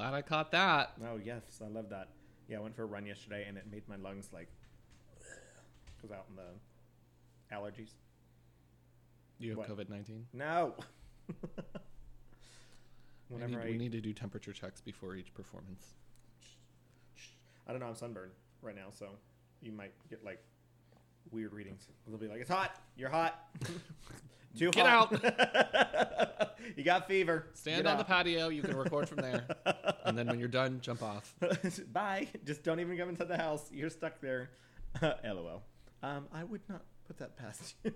Glad I caught that. Oh yes, I love that. Yeah, I went for a run yesterday, and it made my lungs like goes out in the allergies. You have COVID nineteen. No. We Whenever need, I, we need to do temperature checks before each performance. I don't know, I'm sunburned right now, so you might get like weird readings. They'll be like, "It's hot. You're hot. Too Get hot. you got fever. Stand Get on the patio. You can record from there, and then when you're done, jump off. Bye. Just don't even come inside the house. You're stuck there. LOL. Um, I would not put that past you.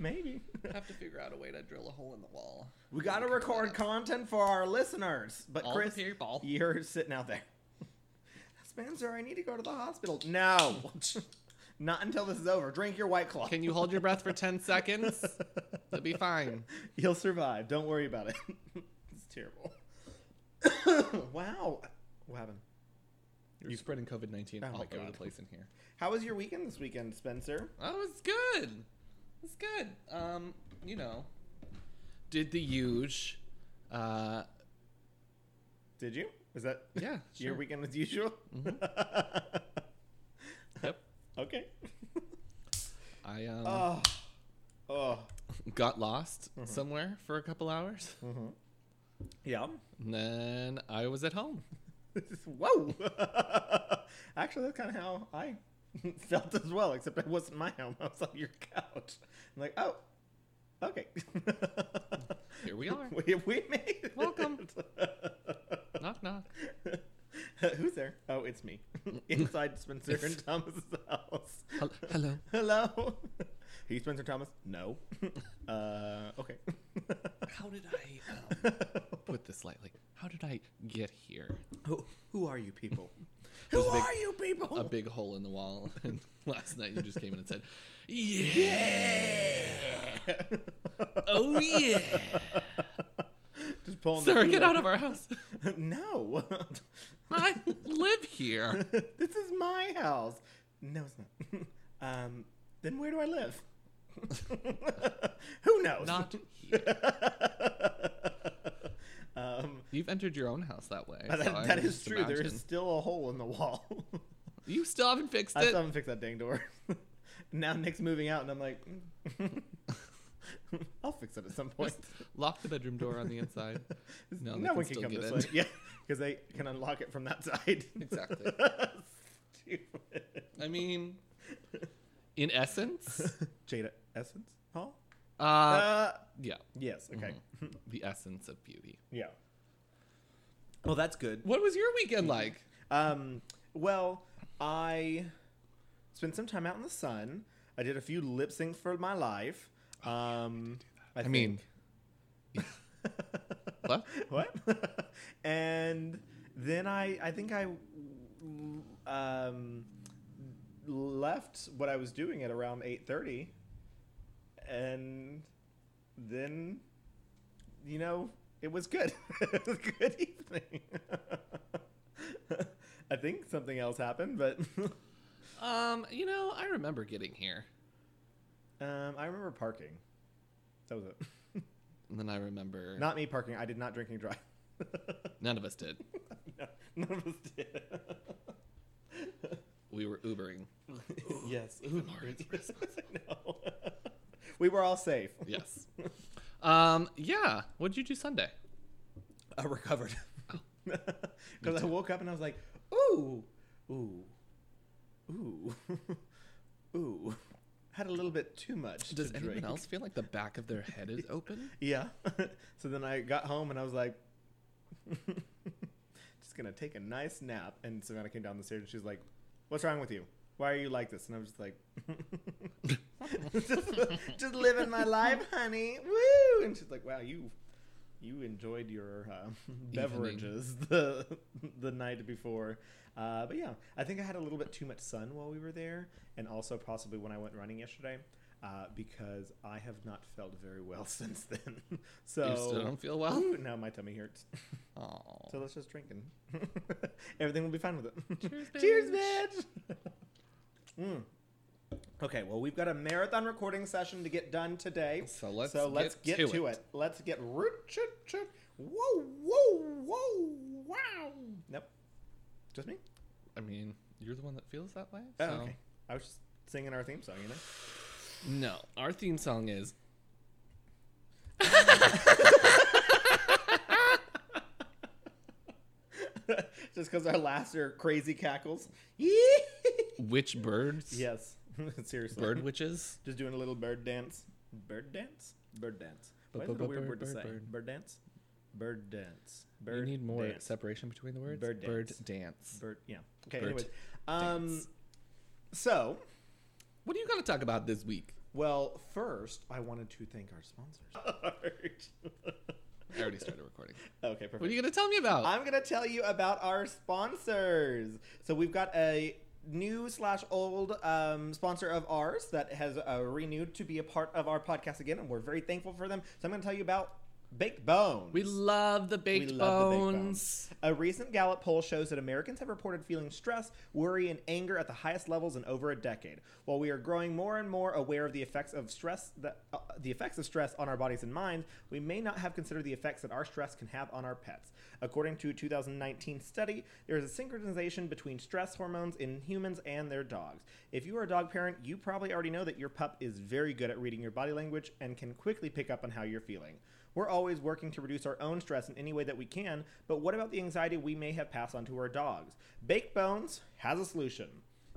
Maybe. have to figure out a way to drill a hole in the wall. We got to record content for our listeners. But All the Chris, people. you're sitting out there. Spencer, I need to go to the hospital. No. Not until this is over. Drink your white claw. Can you hold your breath for ten seconds? It'll be fine. You'll survive. Don't worry about it. it's terrible. wow. What happened? You're spreading COVID nineteen Oh all over the place in here. How was your weekend this weekend, Spencer? Oh, it's good. It's good. Um, you know, did the huge. Uh, Did you? Is that yeah, your weekend as usual? Yep. Okay. I um Oh. Oh. got lost mm-hmm. somewhere for a couple hours, mm-hmm. Yeah. and then I was at home. Whoa. Actually, that's kind of how I felt as well, except it wasn't my home. I was on your couch. I'm like, oh, okay. Here we are. we, we made it. Welcome. knock knock. Who's there? Oh, it's me. Inside Spencer and Thomas's house. Hel- Hello. Hello. He Spencer Thomas? No. Uh, okay. How did I um, put this lightly? How did I get here? who, who are you people? Who big- are you people? A big hole in the wall. And last night you just came in and said, "Yeah, oh yeah." Just pulling Sir, get out of our house. no. I live here. this is my house. No, it's not. um, then where do I live? Who knows? Not here. um, You've entered your own house that way. that, so that is true. There imagine. is still a hole in the wall. You still haven't fixed I it. still haven't fixed that dang door. now Nick's moving out, and I'm like, I'll fix it at some point. Just lock the bedroom door on the inside. No, no one can still come this in. way. Yeah, because they can unlock it from that side. Exactly. Stupid. I mean, in essence, Jaida Essence Hall. uh, Uh, yeah, yes. Okay. the essence of beauty. Yeah. Well, that's good. What was your weekend like? Um, well, I spent some time out in the sun. I did a few lip syncs for my life. Um, I, I mean, what? what? and then I, I think I, um, left what I was doing at around eight thirty, and then, you know, it was good. it was good evening. I think something else happened, but Um, you know, I remember getting here, um, I remember parking. That was it. and then I remember Not me parking. I did not drink and drive. none of us did. no, none of us did. We were Ubering. yes. Even more irresponsible. no. we were all safe. Yes. Um, yeah. What did you do Sunday? I recovered. Because I woke up and I was like, ooh, ooh, ooh, ooh. Had a little bit too much. Does to anyone drink. else feel like the back of their head is open? Yeah. so then I got home and I was like, just gonna take a nice nap. And Savannah came down the stairs and she's like, "What's wrong with you? Why are you like this?" And I was just like, just, just living my life, honey. Woo! And she's like, "Wow, you." You enjoyed your uh, beverages the the night before, uh, but yeah, I think I had a little bit too much sun while we were there, and also possibly when I went running yesterday, uh, because I have not felt very well since then. so you still don't feel well? Ooh, now my tummy hurts. Oh. So let's just drink and everything will be fine with it. Cheers, Cheers, bitch. mm. Okay, well, we've got a marathon recording session to get done today. So let's so let's get get, to to it. it. Let's get Richard. Whoa, whoa, whoa, wow. Nope. Just me? I mean, you're the one that feels that way. Oh, okay. I was just singing our theme song, you know? No, our theme song is just because our laughs are crazy cackles. Witch Birds. yes. Seriously. Bird witches. Just doing a little bird dance. Bird dance? Bird dance. Why is it a weird word to say? bird. dance? Bird dance? Bird dance. You need more dance. separation between the words. Bird dance. Bird dance. Bird, yeah. Okay, Bird anyways. Um, dance. so, What are you going to talk about this week? well, first, I wanted to thank our sponsors. I already started recording. okay, perfect. What are you going to tell me about? I'm gonna tell you about our sponsors. So we've got a new slash old um, sponsor of ours that has uh, renewed to be a part of our podcast again, and we're very thankful for them. So I'm gonna tell you about Baked Bones. we love the baked, love the baked bones. A recent Gallup poll shows that Americans have reported feeling stress, worry, and anger at the highest levels in over a decade. While we are growing more and more aware of the effects of stress, that, uh, the effects of stress on our bodies and minds, we may not have considered the effects that our stress can have on our pets. According to a 2019 study, there is a synchronization between stress hormones in humans and their dogs. If you are a dog parent, you probably already know that your pup is very good at reading your body language and can quickly pick up on how you're feeling. We're always working to reduce our own stress in any way that we can, but what about the anxiety we may have passed on to our dogs? Baked Bones has a solution.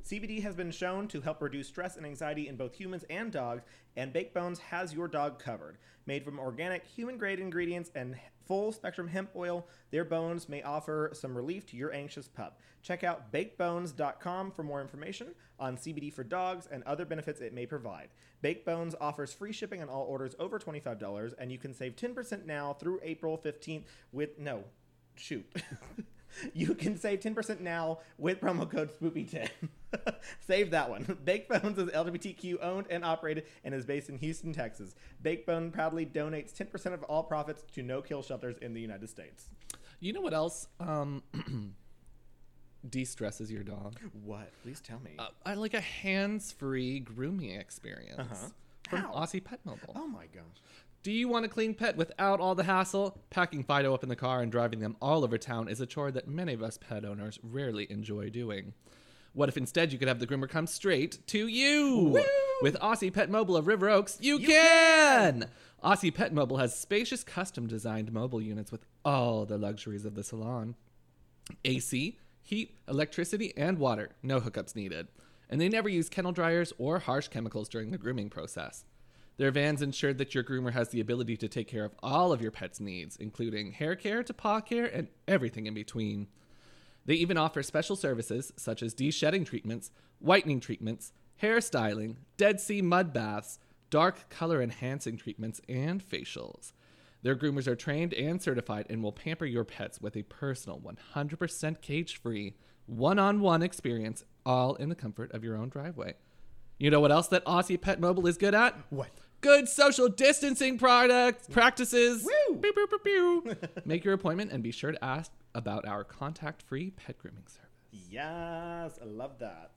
CBD has been shown to help reduce stress and anxiety in both humans and dogs, and Baked Bones has your dog covered. Made from organic, human grade ingredients and full spectrum hemp oil, their bones may offer some relief to your anxious pup. Check out bakebones.com for more information on CBD for dogs and other benefits it may provide. Baked Bones offers free shipping on all orders over $25, and you can save 10% now through April 15th with no, shoot. you can save 10% now with promo code SPOOPY10. save that one. Baked Bones is LGBTQ owned and operated and is based in Houston, Texas. Baked Bone proudly donates 10% of all profits to no kill shelters in the United States. You know what else um, de-stresses your dog? What? Please tell me. Uh, I like a hands-free grooming experience Uh-huh. from How? Aussie Pet Mobile. oh my gosh. Do you want a clean pet without all the hassle? Packing Fido up in the car and driving them all over town is a chore that many of us pet owners rarely enjoy doing. What if instead you could have the groomer come straight to you? With Aussie Pet Mobile of River Oaks, you, can! Aussie Pet Mobile has spacious custom designed mobile units with all the luxuries of the salon. AC, heat, electricity, and water. No hookups needed. And they never use kennel dryers or harsh chemicals during the grooming process. Their vans ensure that your groomer has the ability to take care of all of your pet's needs, including hair care to paw care and everything in between. They even offer special services such as de-shedding treatments, whitening treatments, hair styling, Dead Sea mud baths, dark color enhancing treatments, and facials. Their groomers are trained and certified and will pamper your pets with a personal 100% cage-free, one-on-one experience, all in the comfort of your own driveway. You know what else that Aussie Pet Mobile is good at? What? Good social distancing products practices. Woo! Pew, pew, pew, pew. Make your appointment and be sure to ask about our contact-free pet grooming service. Yes, I love that.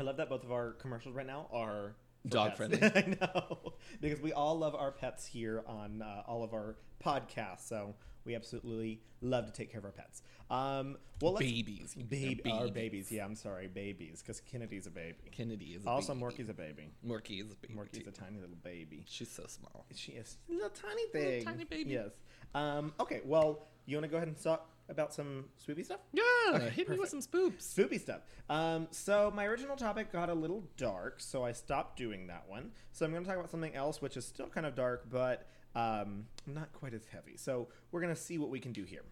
I love that both of our commercials right now are Dog pets. friendly. I know because we all love our pets here on uh, all of our podcasts. So we absolutely love to take care of our pets. Um, well, let's, Babies. baby, know, our babies. Yeah, I'm sorry, babies, because Kennedy's a baby. Kennedy is a Also, baby. Morky's a baby. Morky is a baby. Morky's too. a tiny little baby. She's so small. She is a little tiny Little thing. tiny baby. Yes. Um, okay. Well, you want to go ahead and talk about some swoopy stuff? Yeah, Okay, hit me with perfect. some spoops. Spoopy stuff. Um, so my original topic got a little dark, so I stopped doing that one. So I'm going to talk about something else, which is still kind of dark, but um, not quite as heavy. So we're going to see what we can do here.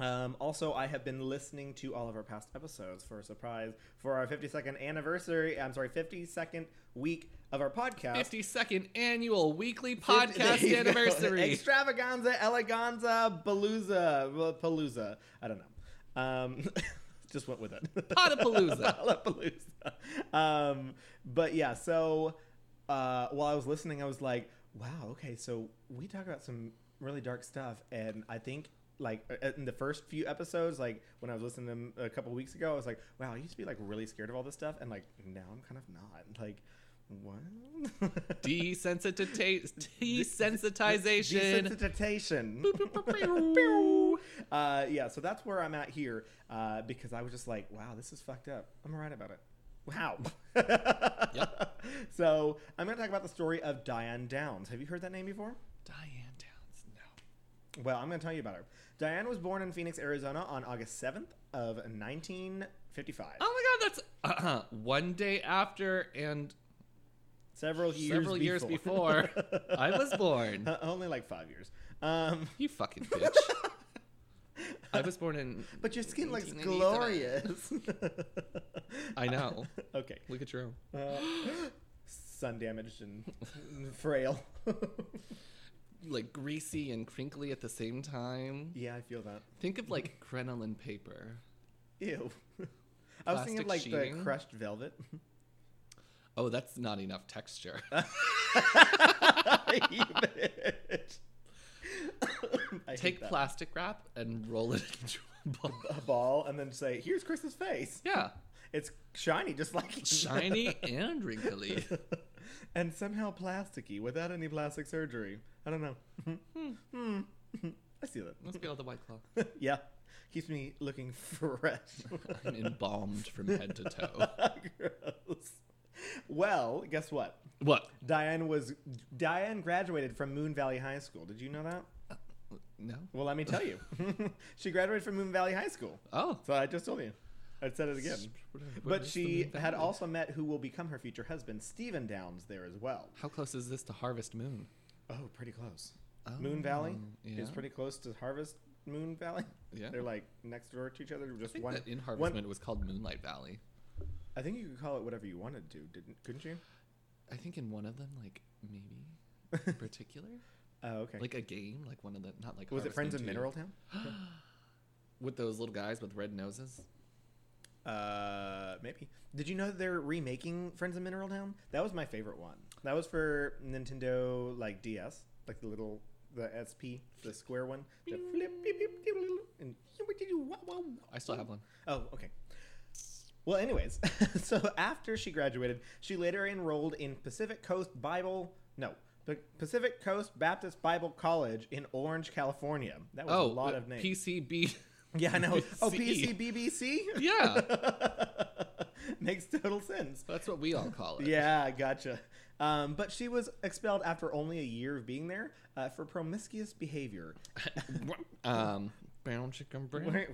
Um, also, I have been listening to all of our past episodes for a surprise for our 52nd anniversary. I'm sorry, 52nd week of our podcast. 52nd annual weekly podcast you go. anniversary. Extravaganza, eleganza, palooza, palooza. I don't know. Um, just went with it. Potapalooza. Potapalooza. Um, but yeah, so uh, while I was listening, I was like, wow, okay, so we talk about some really dark stuff, and I think like uh, in the first few episodes, like when I was listening to them a couple weeks ago, I was like, wow, I used to be like really scared of all this stuff, and like now I'm kind of not. Like, what? Desensitita- desensitization. Desensitization. uh, yeah, so that's where I'm at here uh, because I was just like, wow, this is fucked up. I'm right about it. Wow. So I'm going to talk about the story of Diane Downs. Have you heard that name before? Diane Downs. No. Well, I'm going to tell you about her. Diane was born in Phoenix, Arizona on August 7th of 1955. Oh my God, that's uh, one day after and several years several years before I was born. Uh, only like five years. Um, You fucking bitch. I was born in. but your skin looks glorious. I know. okay. Look at your own. Uh, sun damaged and frail. Like greasy and crinkly at the same time. yeah, I feel that. Think of like crinoline paper. Ew. I was thinking of like sheeting. the crushed velvet. Oh, that's not enough texture. you bitch. I hate Take that. plastic wrap and roll it into a ball. a ball and then say, "Here's Chris's face." Yeah, It's shiny, just like shiny and wrinkly. and somehow plasticky without any plastic surgery. I don't know. Hmm. I see that. Must be all the white claw. yeah, keeps me looking fresh. I'm embalmed from head to toe. Gross. Well, guess what? What? Diane was Diane graduated from Moon Valley High School. Did you know that? No. Well, let me tell you. she graduated from Moon Valley High School. Oh. So I just told you. I said it again. But she had also met who will become her future husband, Stephen Downs, there as well. How close is this to Harvest Moon? Oh, pretty close. Oh, Moon Valley yeah. is pretty close to Harvest Moon Valley. Yeah. They're like next door to each other. I Just think one. that in Harvest one- Moon it was called Moonlight Valley. I think you could call it whatever you wanted to, didn't? Couldn't you? I think in one of them, like maybe in particular, Oh, okay. like a game, like one of the not like was it Friends of 2. Mineral Town? with those little guys with red noses. Uh, maybe. Did you know that they're remaking Friends of Mineral Town? That was my favorite one. That was for Nintendo, like DS, like the little the SP, the square one. The flip, beep, beep, beep, and. I still have one. Oh, okay. Well, anyways, so after she graduated, she later enrolled in Pacific Coast Bible, no, Pacific Coast Baptist Bible College in Orange, California. That was Oh, a lot uh, of names. PCB. yeah, I know. Oh, PCBBC? yeah, Makes total sense. that's what we all call it. Yeah, gotcha. Um, but she was expelled after only a year of being there uh, for promiscuous behavior. um, brown chicken, brown,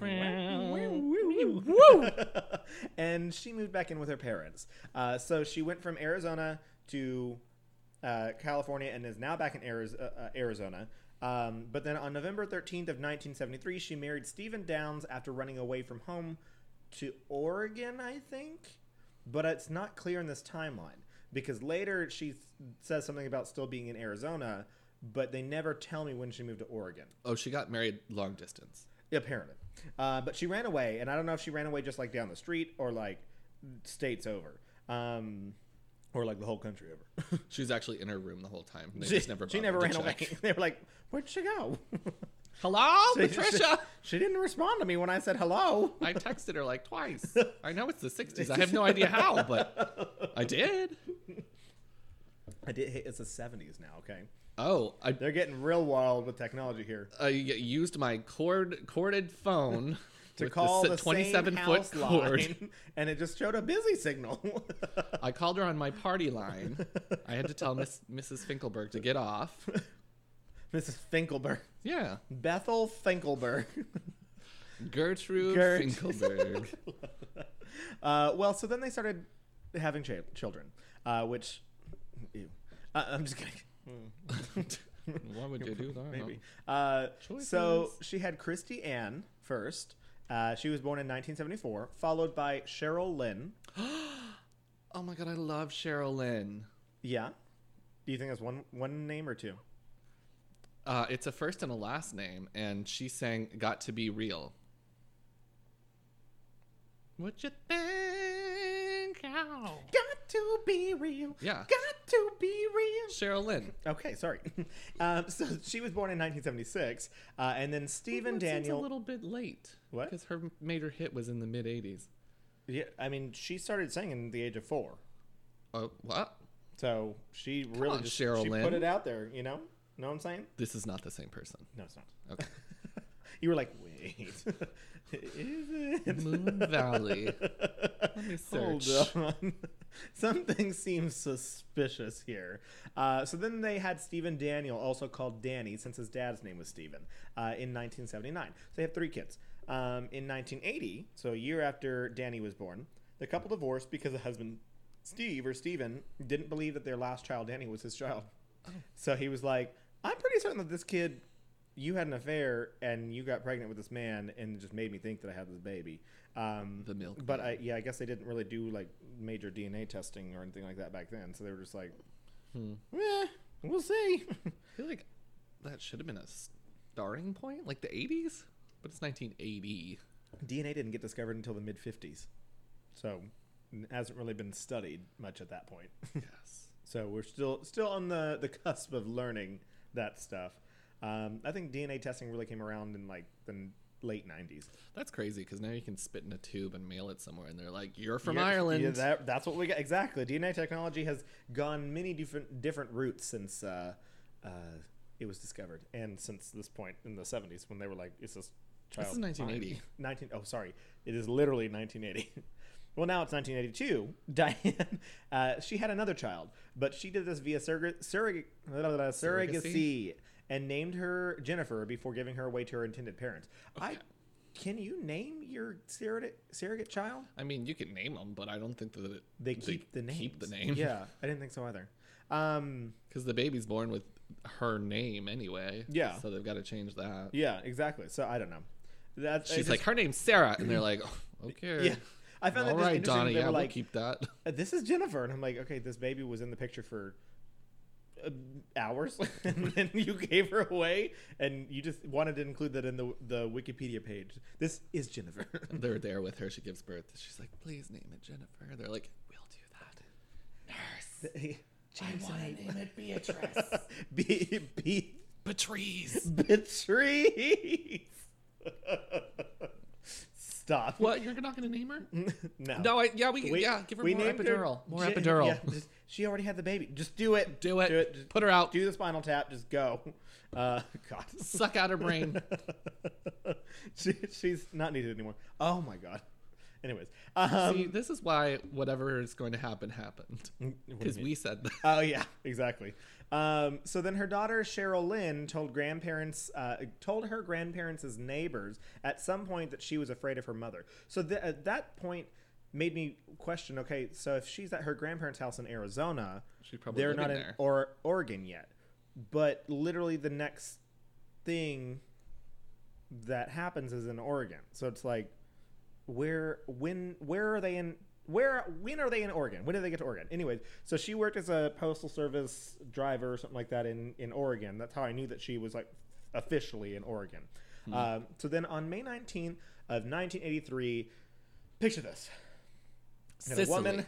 and she moved back in with her parents. Uh, so she went from Arizona to uh, California and is now back in uh, uh, Arizona. Um, but then on November 13th of 1973, she married Stephen Downs after running away from home to Oregon, I think. But it's not clear in this timeline because later she says something about still being in Arizona, but they never tell me when she moved to Oregon. Oh, she got married long distance. Apparently. Uh, but she ran away, and I don't know if she ran away just like down the street or like states over. Um, or like the whole country over. She was actually in her room the whole time. They she just never. she never ran away. they were like, Where'd she go? Hello, She- Patricia. She, she didn't respond to me when I said hello. I texted her like twice. I know it's the '60s. I have no idea how, but I did. I did it's the 70s now, okay? Oh, I, They're getting real wild with technology here. I used my cord corded phone To with call the the, 27 same foot cord. line, and it just showed a busy signal. I called her on my party line. I had to tell Miss Mrs. Finkelberg to get off. Mrs. Finkelberg. Yeah, Bethel Finkelberg. Gertrude Gert. Finkelberg. Uh, well, so then they started having ch- children, uh, which. Uh, I'm just kidding. Why would you do that? Maybe. Uh, so she had Christie Ann first. Uh, she was born in 1974, followed by Cheryl Lynn. Oh my god, I love Cheryl Lynn. Yeah. Do you think that's one one name or two? Uh, it's a first and a last name, and she sang "Got to Be Real." What you think? Oh. Got to be real. Yeah. Got to be real. Cheryl Lynn. Okay, sorry. um, so she was born in 1976, uh, and then Stephen it seems Daniel. a little bit late. What? Because her major hit was in the mid '80s. Yeah, I mean, she started singing at the age of four, Oh, what? so she really on, just Cheryl she put Lynn. it out there. You know, know what I'm saying? This is not the same person. No, it's not. Okay. you were like, wait, is it? Moon Valley. Let me search. Hold on. Something seems suspicious here. Uh, so then they had Stephen Daniel, also called Danny, since his dad's name was Stephen, uh, in 1979. So they have three kids. Um, in 1980, so a year after Danny was born, the couple divorced because the husband, Steve or Stephen, didn't believe that their last child, Danny, was his child. So he was like, I'm pretty certain that this kid, you had an affair and you got pregnant with this man and it just made me think that I had this baby. Um, The milk But. I, yeah, I guess they didn't really do like major DNA testing or anything like that back then. So they were just like, Hmm. eh, we'll see. I feel like that should have been a starting point, like the '80s, but it's 1980. DNA didn't get discovered until the mid 50s. So it hasn't really been studied much at that point. Yes. So we're still still on the, the cusp of learning that stuff. Um, I think DNA testing really came around in like the late 90s. That's crazy because now you can spit in a tube and mail it somewhere, and they're like, "You're from Yeah, Ireland." yeah, that, that's what we got. Exactly. DNA technology has gone many different different routes since uh, uh, it was discovered, and since this point in the 70s when they were like, "It's this child." is 1980. fine. 19. Oh, sorry. It is literally 1980. well, now it's 1982. Diane, uh, she had another child, but she did this via surrogate, surrogate, surrogacy and named her Jennifer before giving her away to her intended parents. I. Can you name your surrogate surrogate child? I mean, you can name them, but I don't think that it, They keep the names. Keep the name. Yeah, I didn't think so either. Um, because the baby's born with her name anyway. Yeah. so they've got to change that. yeah, exactly. So I don't know. That's She's like, her name's Sarah, and they're like, oh, "Okay, yeah. I found that all just right. Donna, yeah, we'll like, keep that." "Uh, "This is Jennifer," and I'm like, "Okay, this baby was in the picture for uh, hours, and then you gave her away, and you just wanted to include that in the the Wikipedia page. This is Jennifer." They're there with her. She gives birth. She's like, "Please name it Jennifer." They're like, "We'll do that." Nurse, James wanna name it Beatrice. Be, be, Patrice. Beatrice. Stop. What? You're not gonna name her? no. No, I, yeah, we, We- yeah, give her we more named her epidural. more epidural. yeah, just- she already had the baby. Just do it. Do it. Do it. Just Put her out. do the spinal tap. Just go. Uh, God. Suck out her brain. she, she's not needed anymore. Oh my God. Anyways. Um, See, this is why whatever is going to happen happened what do you because mean? we said that. Oh yeah, exactly. Um, so then her daughter Cheryl Lynn told grandparents, uh, told her grandparents' neighbors at some point that she was afraid of her mother. So th- at that point, made me question. Okay, so if she's at her grandparents' house in Arizona, She's probably they're not in there. or- Oregon yet, but literally the next thing that happens is in Oregon. So it's like, where when where are they in where when are they in Oregon? When did they get to Oregon? Anyways, so she worked as a postal service driver or something like that in in Oregon. That's how I knew that she was like officially in Oregon. Um, so then on May 19th of 1983, picture this: a woman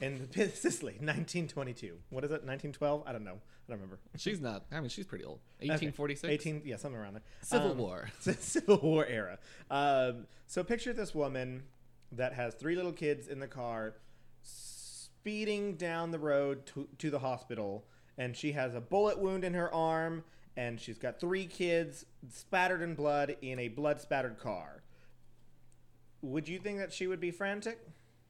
in Sicily, 1922. What is it? 1912? I don't know. I don't remember. She's not. I mean, she's pretty old. Okay. 1846. 18, yeah, something around there. Civil Um, War. Civil War era. Um, so picture this woman that has three little kids in the car, speeding down the road to, to the hospital, and she has a bullet wound in her arm, and she's got three kids spattered in blood in a blood spattered car. Would you think that she would be frantic?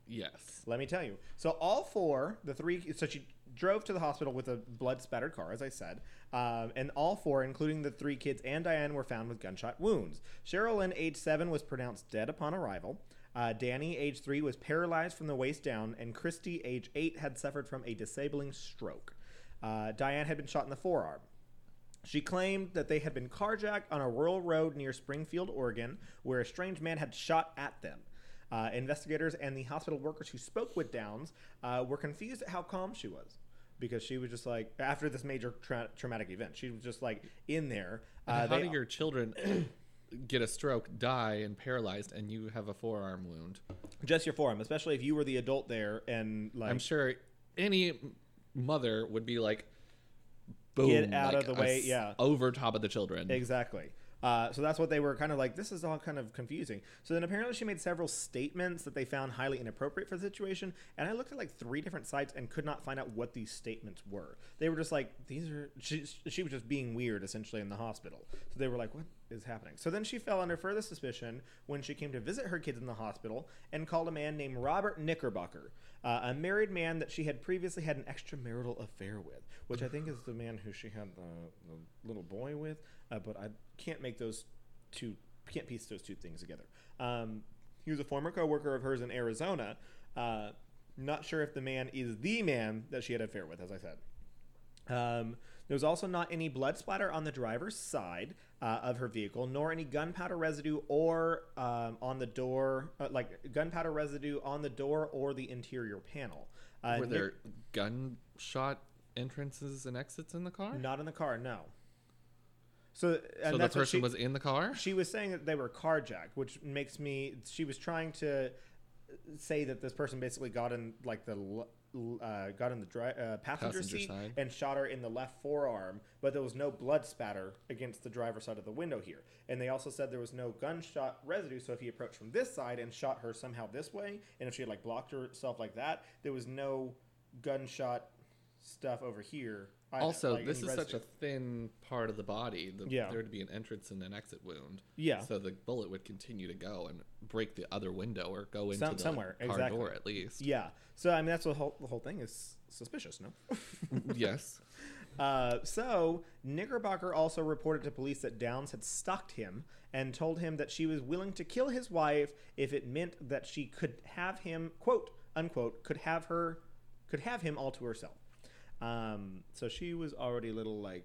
Yes. Let me tell you. So all four, the three, so she drove to the hospital with a blood spattered car, as I said, um, and all four, including the three kids and Diane, were found with gunshot wounds. Cheryl Lynn, age seven, was pronounced dead upon arrival. Uh, Danny, age three, was paralyzed from the waist down, and Christie, age eight, had suffered from a disabling stroke. Uh, Diane had been shot in the forearm. She claimed that they had been carjacked on a rural road near Springfield, Oregon, where a strange man had shot at them. Uh, investigators and the hospital workers who spoke with Downs uh, were confused at how calm she was because she was just like after this major tra- traumatic event, she was just like in there. Uh, how they- do your children get a stroke, die, and paralyzed, and you have a forearm wound. Just your forearm, especially if you were the adult there and like I'm sure any mother would be like, boom, Get out like, of the way, yeah. over top of the children. Exactly. Uh, so that's what they were kind of like. This is all kind of confusing. So then apparently she made several statements that they found highly inappropriate for the situation. And I looked at like three different sites and could not find out what these statements were. They were just like, these are, she, she was just being weird essentially in the hospital. So they were like, what is happening? So then she fell under further suspicion when she came to visit her kids in the hospital and called a man named Robert Knickerbocker, uh, a married man that she had previously had an extramarital affair with, which I think is the man who she had the, the little boy with. Uh, but I can't make those two, can't piece those two things together. Um, he was a former coworker of hers in Arizona. Uh, not sure if the man is the man that she had an affair with, as I said. Um, there was also not any blood splatter on the driver's side uh, of her vehicle, nor any gunpowder residue or um, on the door, uh, like gunpowder residue on the door or the interior panel. Uh, Were Nick- there gunshot entrances and exits in the car? not in the car? No. So, and so the person she, was in the car? She was saying that they were carjacked, which makes me. She was trying to say that this person basically got in like the uh, got in the dri- uh, passenger, Passenger seat side. and shot her in the left forearm, but there was no blood spatter against the driver's side of the window here. And they also said there was no gunshot residue, so if he approached from this side and shot her somehow this way, and if she had like blocked herself like that, there was no gunshot stuff over here. Also, like, this is such a thin part of the body. The, Yeah. There would be an entrance and an exit wound. Yeah. So the bullet would continue to go and break the other window or go into Some- the somewhere, car exactly. door at least. Yeah. So I mean, that's the whole the whole thing is suspicious, no? yes. Uh, so Knickerbocker also reported to police that Downs had stalked him and told him that she was willing to kill his wife if it meant that she could have him, quote unquote, could have her, could have him all to herself. Um, so she was already a little like,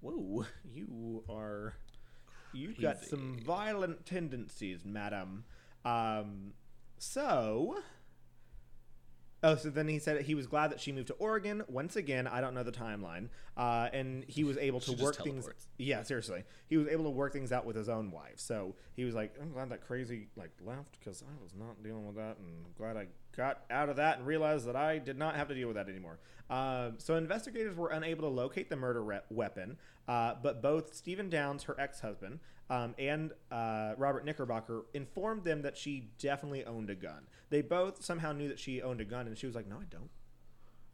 "Whoa, you are, you've got some violent tendencies, madam." Um, so Oh, so then he said he was glad that she moved to Oregon. Once again, I don't know the timeline, uh, and he was able to She just work things. teleports. Yeah, seriously, he was able to work things out with his own wife. So he was like, "I'm glad that crazy like left because I was not dealing with that, and I'm glad I got out of that and realized that I did not have to deal with that anymore." Um, so investigators were unable to locate the murder re- weapon, uh, but both Stephen Downs, her ex-husband, um, and uh, Robert Knickerbocker informed them that she definitely owned a gun. They both somehow knew that she owned a gun, and she was like, "No, I don't.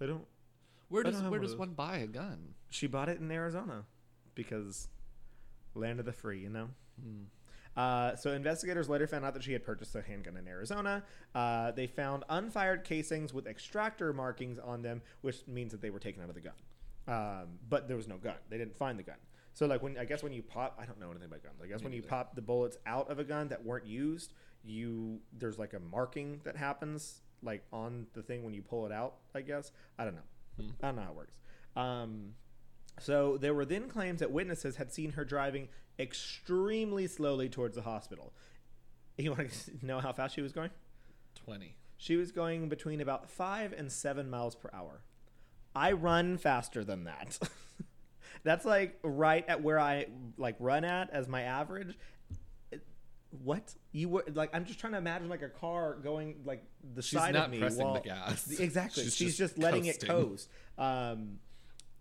I don't." Where I does don't have where of does those. one buy a gun? She bought it in Arizona because land of the free, you know. Hmm. Uh, so investigators later found out that she had purchased a handgun in Arizona. Uh, they found unfired casings with extractor markings on them, which means that they were taken out of the gun. Um, but there was no gun. They didn't find the gun. So like when I guess when you pop, I don't know anything about guns. I guess Me when you pop the bullets out of a gun that weren't used, you there's like a marking that happens like on the thing when you pull it out. I guess I don't know. Hmm. I don't know how it works. Um, so there were then claims that witnesses had seen her driving extremely slowly towards the hospital. You want to know how fast she was going? Twenty. She was going between about five and seven miles per hour. I run faster than that. That's like right at where I like run at as my average. What you were like? I'm just trying to imagine like a car going like the She's side not of me. pressing while- the gas. Exactly. She's, She's just, just letting coasting. it coast. Um,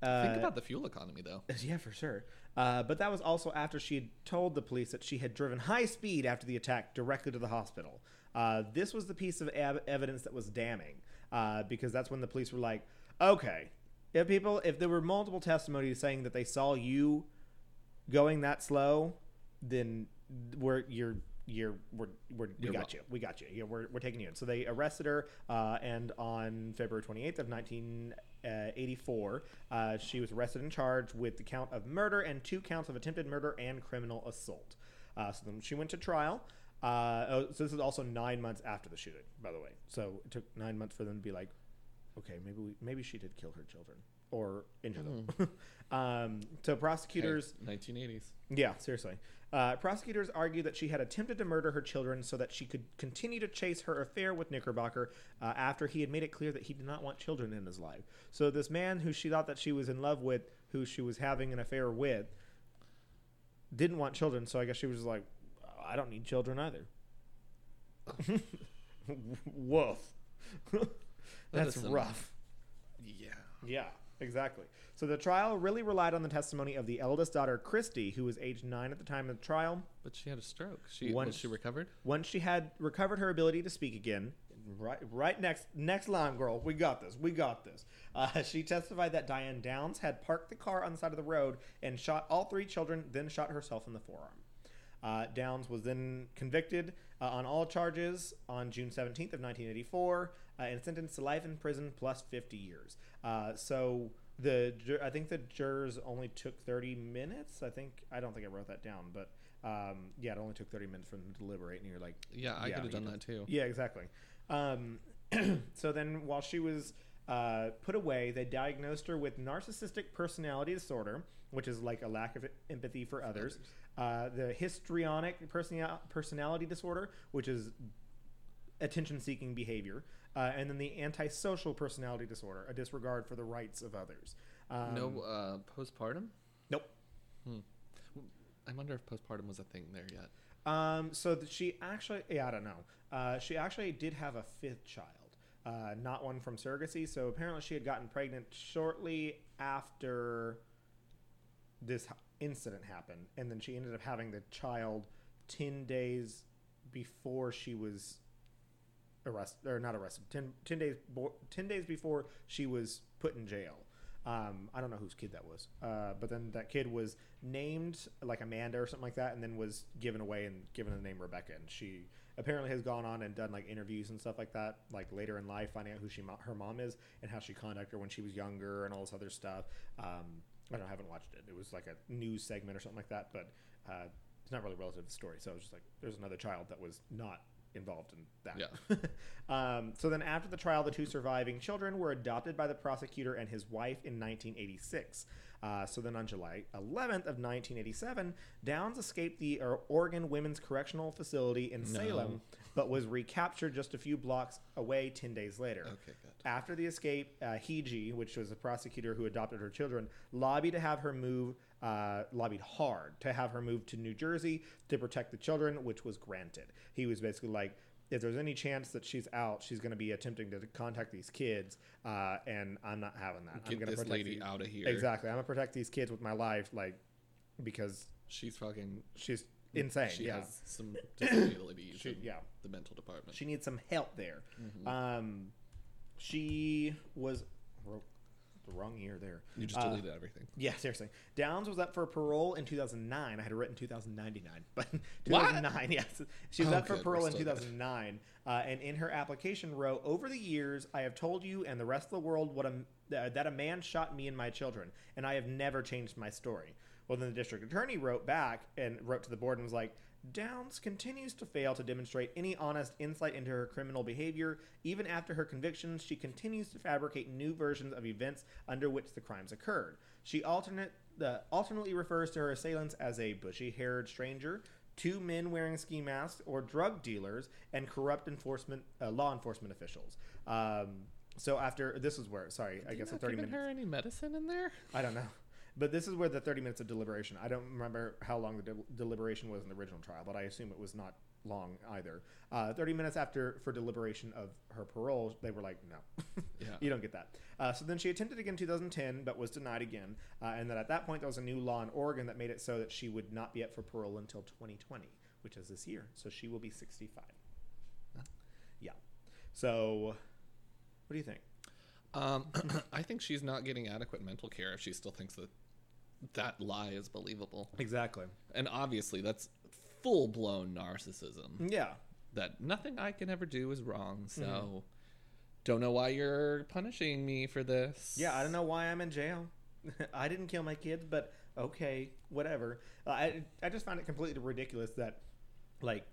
Think uh, about the fuel economy though. yeah, for sure. Uh, but that was also after she had told the police that she had driven high speed after the attack directly to the hospital. Uh, this was the piece of ev- evidence that was damning uh, because that's when the police were like, okay, if people, if there were multiple testimonies saying that they saw you going that slow, then we're you're you're we're, we're we got wrong. you. We got you. Yeah we're, we're taking you in. So they arrested her uh, and on february 28th of 1984 uh, she was arrested and charged with the count of murder and two counts of attempted murder and criminal assault. Uh, so then she went to trial. Uh, oh, so this is also nine months after the shooting by the way. So it took nine months for them to be like okay maybe we, maybe she did kill her children or injure them um, so prosecutors Nineteen eighties. yeah, seriously. Uh, prosecutors argue that she had attempted to murder her children so that she could continue to chase her affair with Knickerbocker uh, after he had made it clear that he did not want children in his life. So this man who she thought that she was in love with, who she was having an affair with, didn't want children. So I guess she was like, I don't need children either. Woof. That's is rough. Yeah. Yeah, exactly. So the trial really relied on the testimony of the eldest daughter, Christie, who was age nine at the time of the trial. But she had a stroke. She Once- was she recovered? Once she had recovered her ability to speak again, right, right next next line, girl, we got this, we got this. Uh, she testified that Diane Downs had parked the car on the side of the road and shot all three children, then shot herself in the forearm. Uh, Downs was then convicted uh, on all charges on June 17th of 1984 uh, and sentenced to life in prison plus 50 years. Uh, so the I think the jurors only took 30 minutes. I think I don't think I wrote that down, but um, yeah, it only took 30 minutes for them to deliberate, and you're like, Yeah, I Yeah, could have done know. that too. yeah, exactly. Um, so then, while she was uh, put away, they diagnosed her with narcissistic personality disorder, which is like a lack of empathy for others. Uh, the histrionic personal- personality disorder, which is attention-seeking behavior, uh, and then the antisocial personality disorder, a disregard for the rights of others. Um, no uh, postpartum. Nope. I wonder if postpartum was a thing there yet. Um, so she actually, yeah, I don't know. Uh, she actually did have a fifth child, uh, not one from surrogacy. So apparently, she had gotten pregnant shortly after this incident happened, and then she ended up having the child ten days before she was arrested, or not arrested. 10, 10 days, bo- ten days before she was put in jail. Um, I don't know whose kid that was, uh, but then that kid was named like Amanda or something like that, and then was given away and given the name Rebecca. And she apparently has gone on and done like interviews and stuff like that, like later in life, finding out who she her mom is and how she contacted her when she was younger and all this other stuff. Um, I don't I haven't watched it. It was like a news segment or something like that, but uh, it's not really relative to the story. So I was just like, there's another child that was not involved in that. Yeah. um, so then, after the trial, the two surviving children were adopted by the prosecutor and his wife in 1986. Uh, so then, on July 11th of 1987, Downs escaped the Oregon Women's Correctional Facility in No. Salem, but was recaptured just a few blocks away 10 days later. Okay, good. After the escape, uh, Hugi, which was the prosecutor who adopted her children, lobbied to have her move, uh, lobbied hard to have her move to New Jersey to protect the children, which was granted. He was basically like, if there's any chance that she's out, she's going to be attempting to contact these kids, uh, and I'm not having that. I'm going to this protect lady these- out of here. Exactly. I'm going to protect these kids with my life, like, because She's fucking she's insane. She yeah. has some disabilities. She- in yeah. The mental department. She needs some help there. Mm-hmm. Um, she was the wrong year there. you just Uh, deleted everything. Yeah, seriously. Downs was up for parole in 2009. I had it written 2099, but What? 2009. Yes, she was Oh, up for good, parole in 2009, uh, and in her application wrote, "Over the years, I have told you and the rest of the world what a, uh, that a man shot me and my children, and I have never changed my story." Well, then the district attorney wrote back and wrote to the board and was like. Downs continues to fail to demonstrate any honest insight into her criminal behavior. Even after her convictions, she continues to fabricate new versions of events under which the crimes occurred. She alternate, uh, alternately refers to her assailants as a bushy haired stranger, two men wearing ski masks, or drug dealers, and corrupt enforcement uh, law enforcement officials. Um, so after this is where sorry, I guess not thirty giving minutes. her any medicine in there? I don't know. But this is where the 30 minutes of deliberation. I don't remember how long the del- deliberation was in the original trial, but I assume it was not long either. Uh, 30 minutes after for deliberation of her parole, they were like, no, Yeah. you don't get that. Uh, so then she attempted again in 2010, but was denied again. Uh, and then at that point, there was a new law in Oregon that made it so that she would not be up for parole until 2020, which is this year. So she will be 65. Yeah. So, what do you think? Um, I think she's not getting adequate mental care if she still thinks that that lie is believable. Exactly. And obviously, that's full blown narcissism. Yeah. That nothing I can ever do is wrong. So, Mm-hmm. don't know why you're punishing me for this. Yeah, I don't know why I'm in jail. I didn't kill my kids, but okay, whatever. Uh, I I just find it completely ridiculous that, like,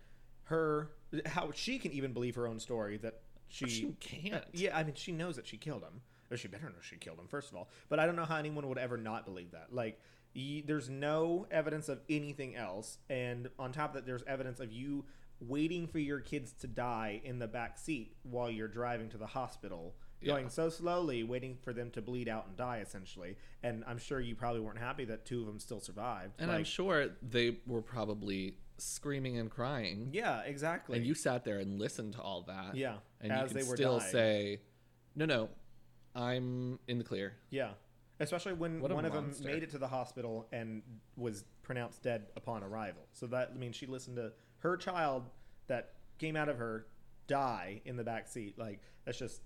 her how she can even believe her own story that she, She can't. Yeah, I mean, she knows that she killed him, or she better know she killed him first of all. But I don't know how anyone would ever not believe that. Like, y- there's no evidence of anything else, and on top of that, there's evidence of you waiting for your kids to die in the back seat while you're driving to the hospital Yeah. going so slowly, waiting for them to bleed out and die, essentially. And I'm sure you probably weren't happy that two of them still survived. And I'm sure they were probably screaming and crying. Yeah, exactly. And you sat there and listened to all that. Yeah, And as you they were still dying. say, no, no, I'm in the clear. Yeah. Especially when What a one of them monster. made it to the hospital and was pronounced dead upon arrival. So that I mean she listened to her child that came out of her die in the back seat. Like that's just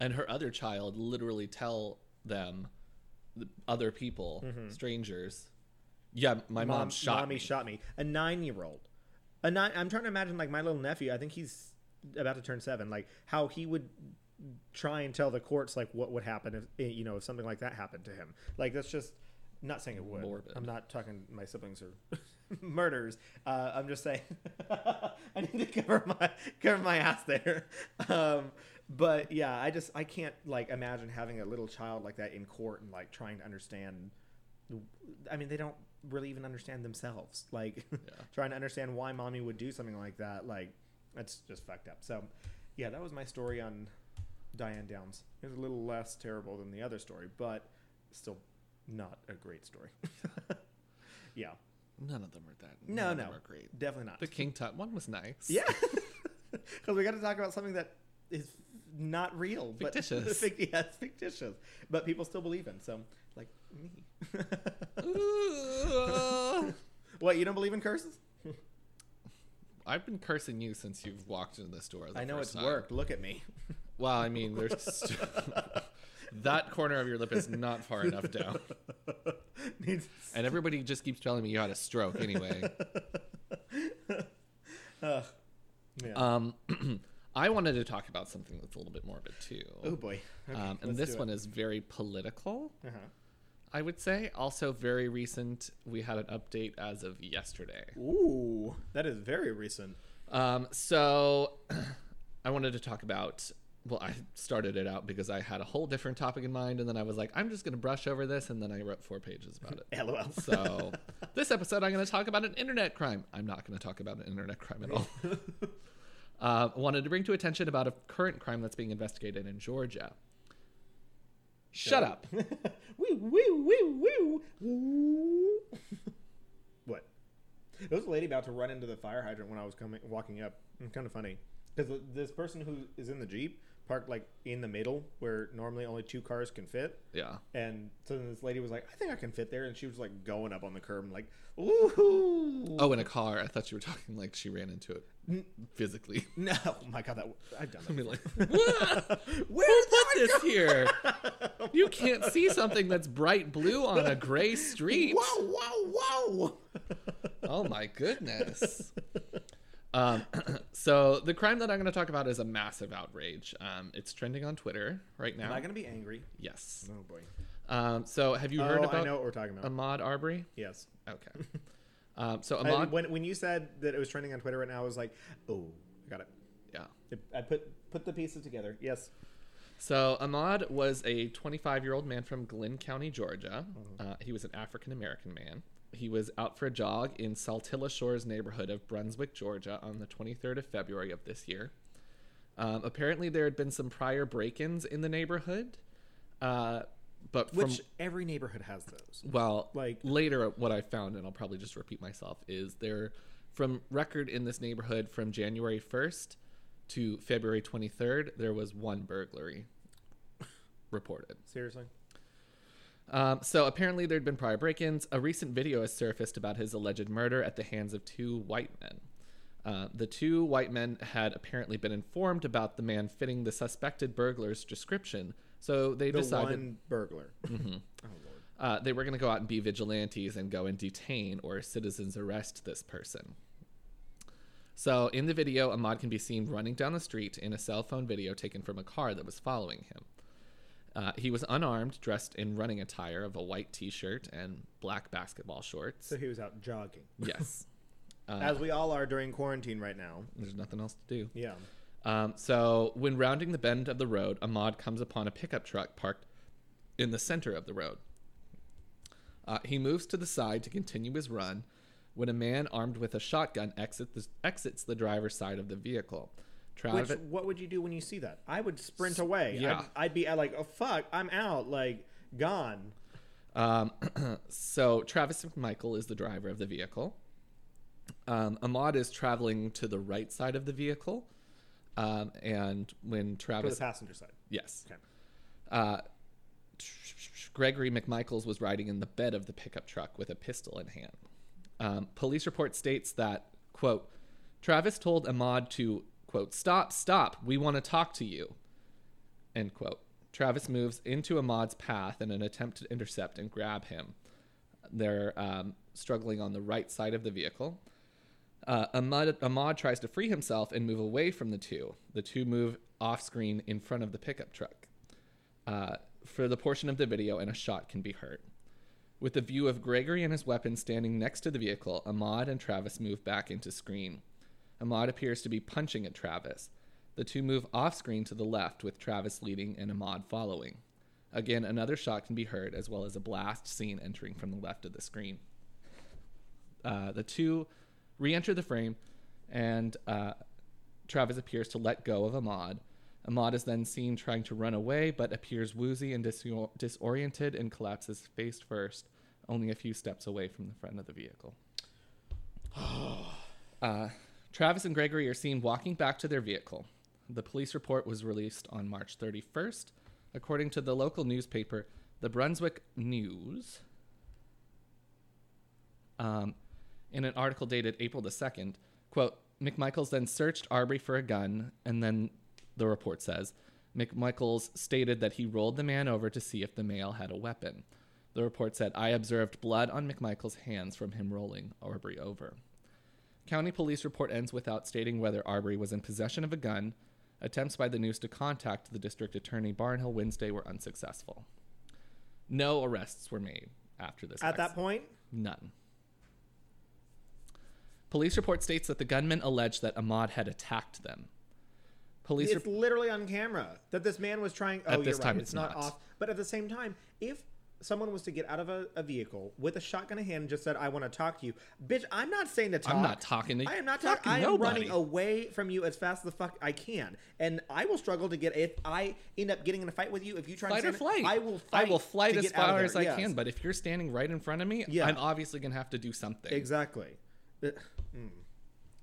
And her other child literally tell them, the other people, mm-hmm. strangers, yeah, my mom, shot mommy me. shot me. A nine year old. A nine I'm trying to imagine like my little nephew, I think he's about to turn seven, like how he would try and tell the courts like what would happen if eh, you know if something like that happened to him. Like that's just not saying it would. Morbid. I'm not talking my siblings are murders. Uh, I'm just saying I need to cover my cover my ass there. Um, but yeah, I just I can't like imagine having a little child like that in court and like trying to understand. I mean, they don't really even understand themselves. Like trying to understand why mommy would do something like that. Like that's just fucked up. So yeah, that was my story on Diane Downs. It was a little less terrible than the other story, but still not a great story. yeah, None of them are that. no, no, are great. definitely not. The King Tut one was nice. Yeah, because we got to talk about something that is not real, Fictitious. but yeah, it's fictitious, but people still believe in. So, like me. What you don't believe in curses? I've been cursing you since you've walked into the store. the I know it's time. worked. Look at me. Well, I mean, there's that corner of your lip is not far enough down, Needs. and everybody just keeps telling me you had a stroke anyway. Ugh. yeah. Um, I wanted to talk about something that's a little bit morbid too. oh boy. Okay, um, and this one is very political, Uh-huh. I would say. Also, very recent. We had an update as of yesterday. Ooh, that is very recent. Um, so, I wanted to talk about. Well, I started it out because I had a whole different topic in mind, and then I was like, I'm just going to brush over this, and then I wrote four pages about it. LOL. So, this episode, I'm going to talk about an internet crime. I'm not going to talk about an internet crime at all. uh, wanted to bring to attention about a current crime that's being investigated in Georgia. Shut up. woo, woo, woo, woo, woo. what? There was a lady about to run into the fire hydrant when I was coming, walking up. It's kind of funny because this person who is in the jeep parked like in the middle where normally only two cars can fit. Yeah. And so then this lady was like, "I think I can fit there," and she was like going up on the curb, and like, "Ooh!" Oh, in a car. I thought you were talking like she ran into it physically. no! Oh my god, that I've done I that. mean, like, who put this here? You can't see something that's bright blue on a gray street. Whoa, whoa, whoa. Oh my goodness. Um, so the crime that I'm going to talk about is a massive outrage. Um, it's trending on Twitter right now. Am. I gonna be angry? yes. Oh boy! Um, so have you heard oh, about I know what we're talking about. Ahmaud Arbery? yes. Okay. Um, so I- Ahmaud, when when you said that it was trending on Twitter right now, I was like, "Oh, I got it." yeah. I put put the pieces together. Yes. So Ahmaud was a 25 year old man from Glynn County, Georgia. Uh, he was an African American man. He was out for a jog in Satilla Shores neighborhood of Brunswick, Georgia, on the 23rd of February of this year. Um, apparently, there had been some prior break-ins in the neighborhood, uh, but from Which every neighborhood has those. well, like- later, what I found, and I'll probably just repeat myself, is there from record in this neighborhood from January 1st to February 23rd, there was one burglary reported. Seriously. Um, so apparently there'd been prior break-ins. A recent video has surfaced about his alleged murder at the hands of two white men. Uh, the two white men had apparently been informed about the man fitting the suspected burglar's description, so they The decided one burglar. Oh lord. uh, they were going to go out and be vigilantes and go and detain or citizens arrest this person. So in the video, Ahmaud can be seen running down the street in a cell phone video taken from a car that was following him. Uh, he was unarmed, dressed in running attire of a white T-shirt and black basketball shorts. So he was out jogging, Yes, uh, as we all are during quarantine right now. there's nothing else to do. Yeah. Um, so when rounding the bend of the road, Ahmaud comes upon a pickup truck parked in the center of the road. Uh, he moves to the side to continue his run when a man armed with a shotgun exit the, exits the driver's side of the vehicle. Travis, Which what would you do when you see that? I would sprint away. yeah. I'd, I'd be like, "Oh fuck, I'm out!" Like gone. um, so Travis McMichael is the driver of the vehicle. Um, Ahmaud is traveling to the right side of the vehicle, um, and when Travis, the passenger side. yes, Okay. uh, Gregory McMichaels was riding in the bed of the pickup truck with a pistol in hand. Um, police report states that quote Travis told Ahmaud to quote stop stop we want to talk to you end quote. Travis moves into Ahmaud's path in an attempt to intercept and grab him. They're um, struggling on the right side of the vehicle. Uh, Ahmaud, Ahmaud tries to free himself and move away from the two. The two move off screen in front of the pickup truck. Uh, for the portion of the video, and a shot can be heard. With the view of Gregory and his weapon standing next to the vehicle, Ahmaud and Travis move back into screen. Ahmaud appears to be punching at Travis. The two move off screen to the left, with Travis leading and Ahmaud following. Again, another shot can be heard, as well as a blast scene entering from the left of the screen. Uh, the two re enter the frame, and uh, Travis appears to let go of Ahmaud. Ahmaud is then seen trying to run away, but appears woozy and disor- disoriented and collapses face first, only a few steps away from the front of the vehicle. uh, Travis and Gregory are seen walking back to their vehicle. The police report was released on March 31st. According to the local newspaper, the Brunswick News, um, in an article dated April the 2nd, quote, McMichaels then searched Arbery for a gun, and then the report says, McMichaels stated that he rolled the man over to see if the male had a weapon. The report said, I observed blood on McMichael's hands from him rolling Arbery over. County police report ends without stating whether Arbery was in possession of a gun. Attempts by the news to contact the district attorney Barnhill Wednesday were unsuccessful. No arrests were made after this. At that point, None. Police report states that the gunman alleged that Ahmaud had attacked them. Police it's literally on camera that this man was trying. Oh, At this you're time, right. it's It's not not. off. But at the same time, if someone was to get out of a, a vehicle with a shotgun in hand and just said, "I want to talk to you," bitch, I'm not saying to talk. I'm not talking to you. I am not talking. I am nobody. running away from you as fast as the fuck I can, and I will struggle to get. If I end up getting in a fight with you, if you try to Fight to or flight. I will. Fight. I will flight as get out of far as I yes. can, but if you're standing right in front of me, Yeah. I'm obviously gonna have to do something. Exactly. Uh, mm.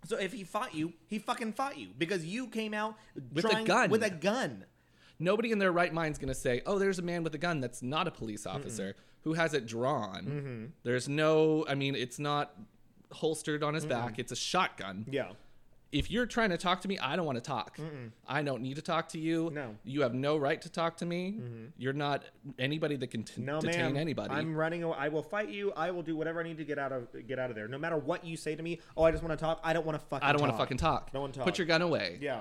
So if he fought you, he fucking fought you because you came out With a gun. With a gun. Nobody in their right mind's gonna say, "Oh, there's a man with a gun that's not a police officer who has it drawn." Mm-hmm. There's no, I mean, it's not holstered on his back. It's a shotgun. Yeah. If you're trying to talk to me, I don't want to talk. I don't need to talk to you. No. Mm-hmm. You have no right to talk to me. You're not anybody that can t- No, detain ma'am. anybody. I'm running away. I will fight you. I will do whatever I need to get out of get out of there. No matter what you say to me. Oh, I just want to talk. I don't want to fucking. I don't want to fucking talk. No one talk. Put your gun away. Yeah.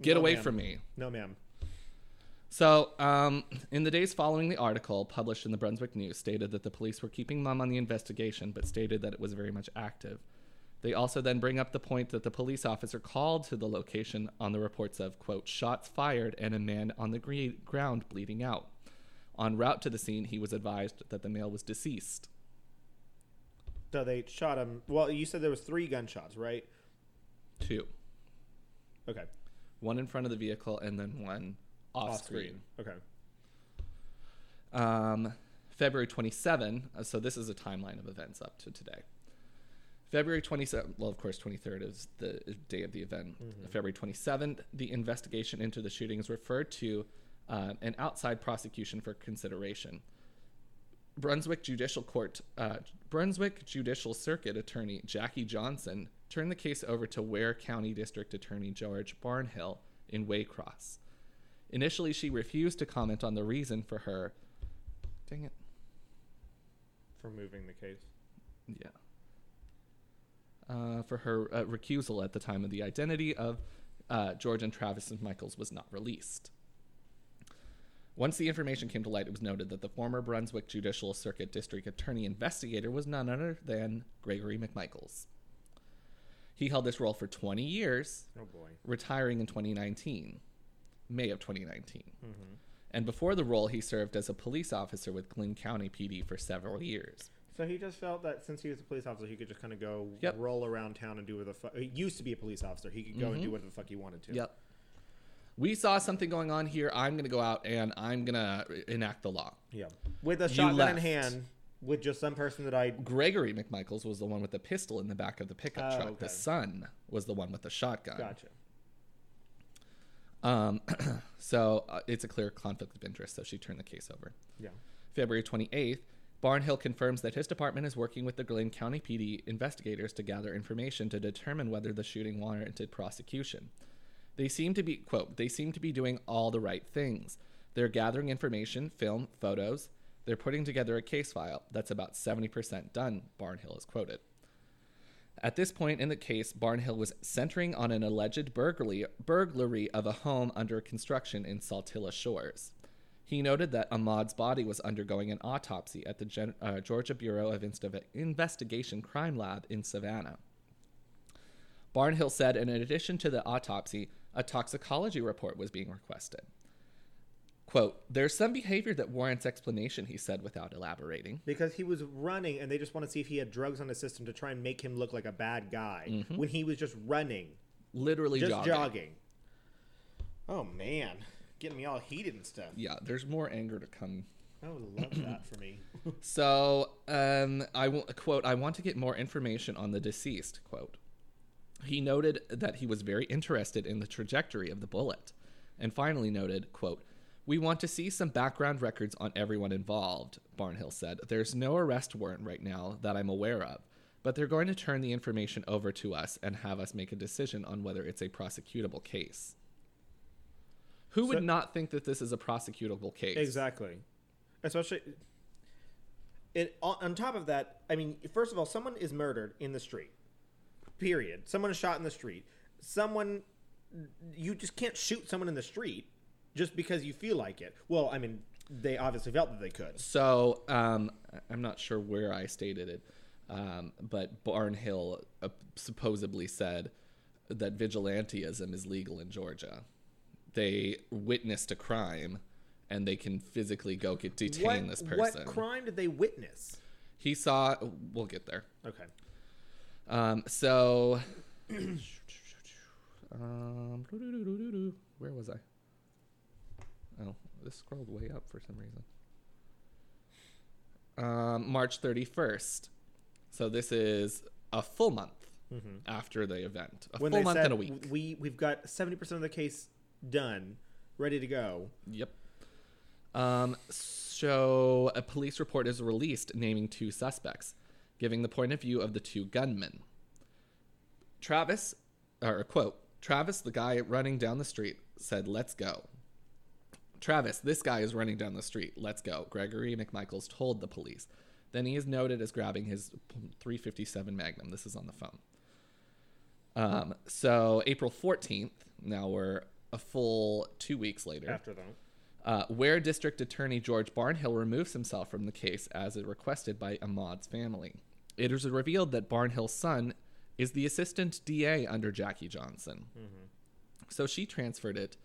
Get No, away ma'am. from me. No, ma'am. So, um, in the days following the article published in the Brunswick News, stated that the police were keeping mum on the investigation, but stated that it was very much active. They also then bring up the point that the police officer called to the location on the reports of quote shots fired and a man on the gre- ground bleeding out. En route to the scene, he was advised that the male was deceased. So they shot him. Well, you said there was three gunshots, right? Two, Okay. one in front of the vehicle and then one off, screen. Okay. Um, February 27, uh, so this is a timeline of events up to today. February 27, well, of course, 23rd is the day of the event. February 27th, the investigation into the shooting is referred to uh, an outside prosecution for consideration. Brunswick Judicial Court, uh, Brunswick Judicial Circuit Attorney Jackie Johnson turned the case over to Ware County District Attorney George Barnhill in Waycross. Initially, she refused to comment on the reason for her. Dang it. For moving the case. Yeah. Uh, for her uh, recusal at the time of the identity of uh, George and Travis and Michaels was not released. Once the information came to light, it was noted that the former Brunswick Judicial Circuit District Attorney investigator was none other than Gregory McMichaels. He held this role for 20 years, Oh boy. retiring in 2019, May of 2019. Mm-hmm. And before the role, he served as a police officer with Glynn County PD for several years. So he just felt that since he was a police officer, he could just kind of go Yep. roll around town and do whatever the fuck. He used to be a police officer. He could go and mm-hmm. do whatever the fuck he wanted to. Yep. We saw something going on here. I'm going to go out and I'm going to enact the law. Yeah. With a shotgun in hand, with just some person that I. Gregory McMichaels was the one with the pistol in the back of the pickup Oh, truck. okay. The son was the one with the shotgun. Gotcha. Um, so uh, it's a clear conflict of interest. So she turned the case over. Yeah. February 28th, Barnhill confirms that his department is working with the Glynn County PD investigators to gather information to determine whether the shooting warranted prosecution. They seem to be, quote, they seem to be doing all the right things. They're gathering information, film, photos. They're putting together a case file that's about 70% done, Barnhill is quoted. At this point in the case, Barnhill was centering on an alleged burglary, burglary of a home under construction in Satilla Shores. He noted that Ahmaud's body was undergoing an autopsy at the Gen- uh, Georgia Bureau of Insta- Investigation Crime Lab in Savannah. Barnhill said, in addition to the autopsy, a toxicology report was being requested. Quote, There's some behavior that warrants explanation, he said without elaborating. Because he was running and they just want to see if he had drugs on his system to try and make him look like a bad guy Mm-hmm. when he was just running, Literally just jogging. jogging. Oh man, getting me all heated and stuff. Yeah, there's more anger to come I would love that for me. So, um, I will quote, I want to get more information on the deceased, quote. He noted that he was very interested in the trajectory of the bullet, and finally noted, quote, we want to see some background records on everyone involved, Barnhill said. There's no arrest warrant right now that I'm aware of, but they're going to turn the information over to us and have us make a decision on whether it's a prosecutable case. Who would So- not think that this is a prosecutable case? Exactly. Especially it on, on top of that, I mean, first of all, someone is murdered in the street. Period. Someone is shot in the street. Someone you just can't shoot someone in the street just because you feel like it. Well, I mean, they obviously felt that they could. So um, I'm not sure where I stated it, um, but Barnhill uh, supposedly said that vigilantism is legal in Georgia. They witnessed a crime, and they can physically go get detain what, this person. What crime did they witness? He saw. We'll get there. Okay. Um, so, um, where was I? Oh, this scrolled way up for some reason. Um, March 31st. So this is a full month after the event. A When full month and a week. we we've got 70% of the case done, ready to go. Yep. Um, so a police report is released naming two suspects, giving the point of view of the two gunmen. Travis, or quote, Travis, the guy running down the street, said, Let's go. Travis, this guy is running down the street. Let's go. Gregory McMichaels told the police. Then he is noted as grabbing his 357 Magnum. This is on the phone. Um, so April 14th, now we're a full two weeks later. After that. Uh, where District Attorney George Barnhill removes himself from the case as requested by Ahmaud's family. It is revealed that Barnhill's son is the assistant DA under Jackie Johnson. So she transferred it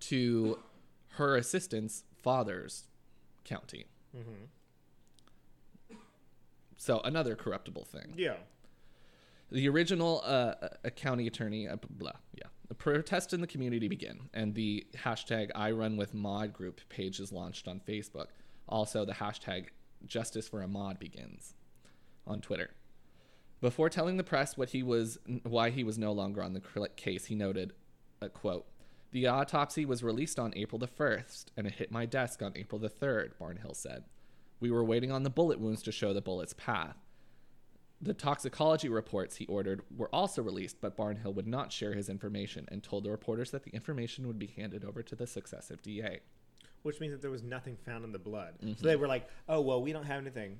to her assistant's father's county. So another corruptible thing. Yeah. The original uh, uh, county attorney, uh, blah, yeah. The protest in the community begin, and the hashtag I Run With Maud group page is launched on Facebook. Also, the hashtag Justice for Ahmaud begins on Twitter. Before telling the press what he was, why he was no longer on the case, he noted, a quote, "The autopsy was released on April the first, and it hit my desk on April the third. Barnhill said, "We were waiting on the bullet wounds to show the bullet's path." The toxicology reports he ordered were also released, but Barnhill would not share his information and told the reporters that the information would be handed over to the successive DA. Which means that there was nothing found in the blood. So mm-hmm. they were like, "Oh well, we don't have anything,"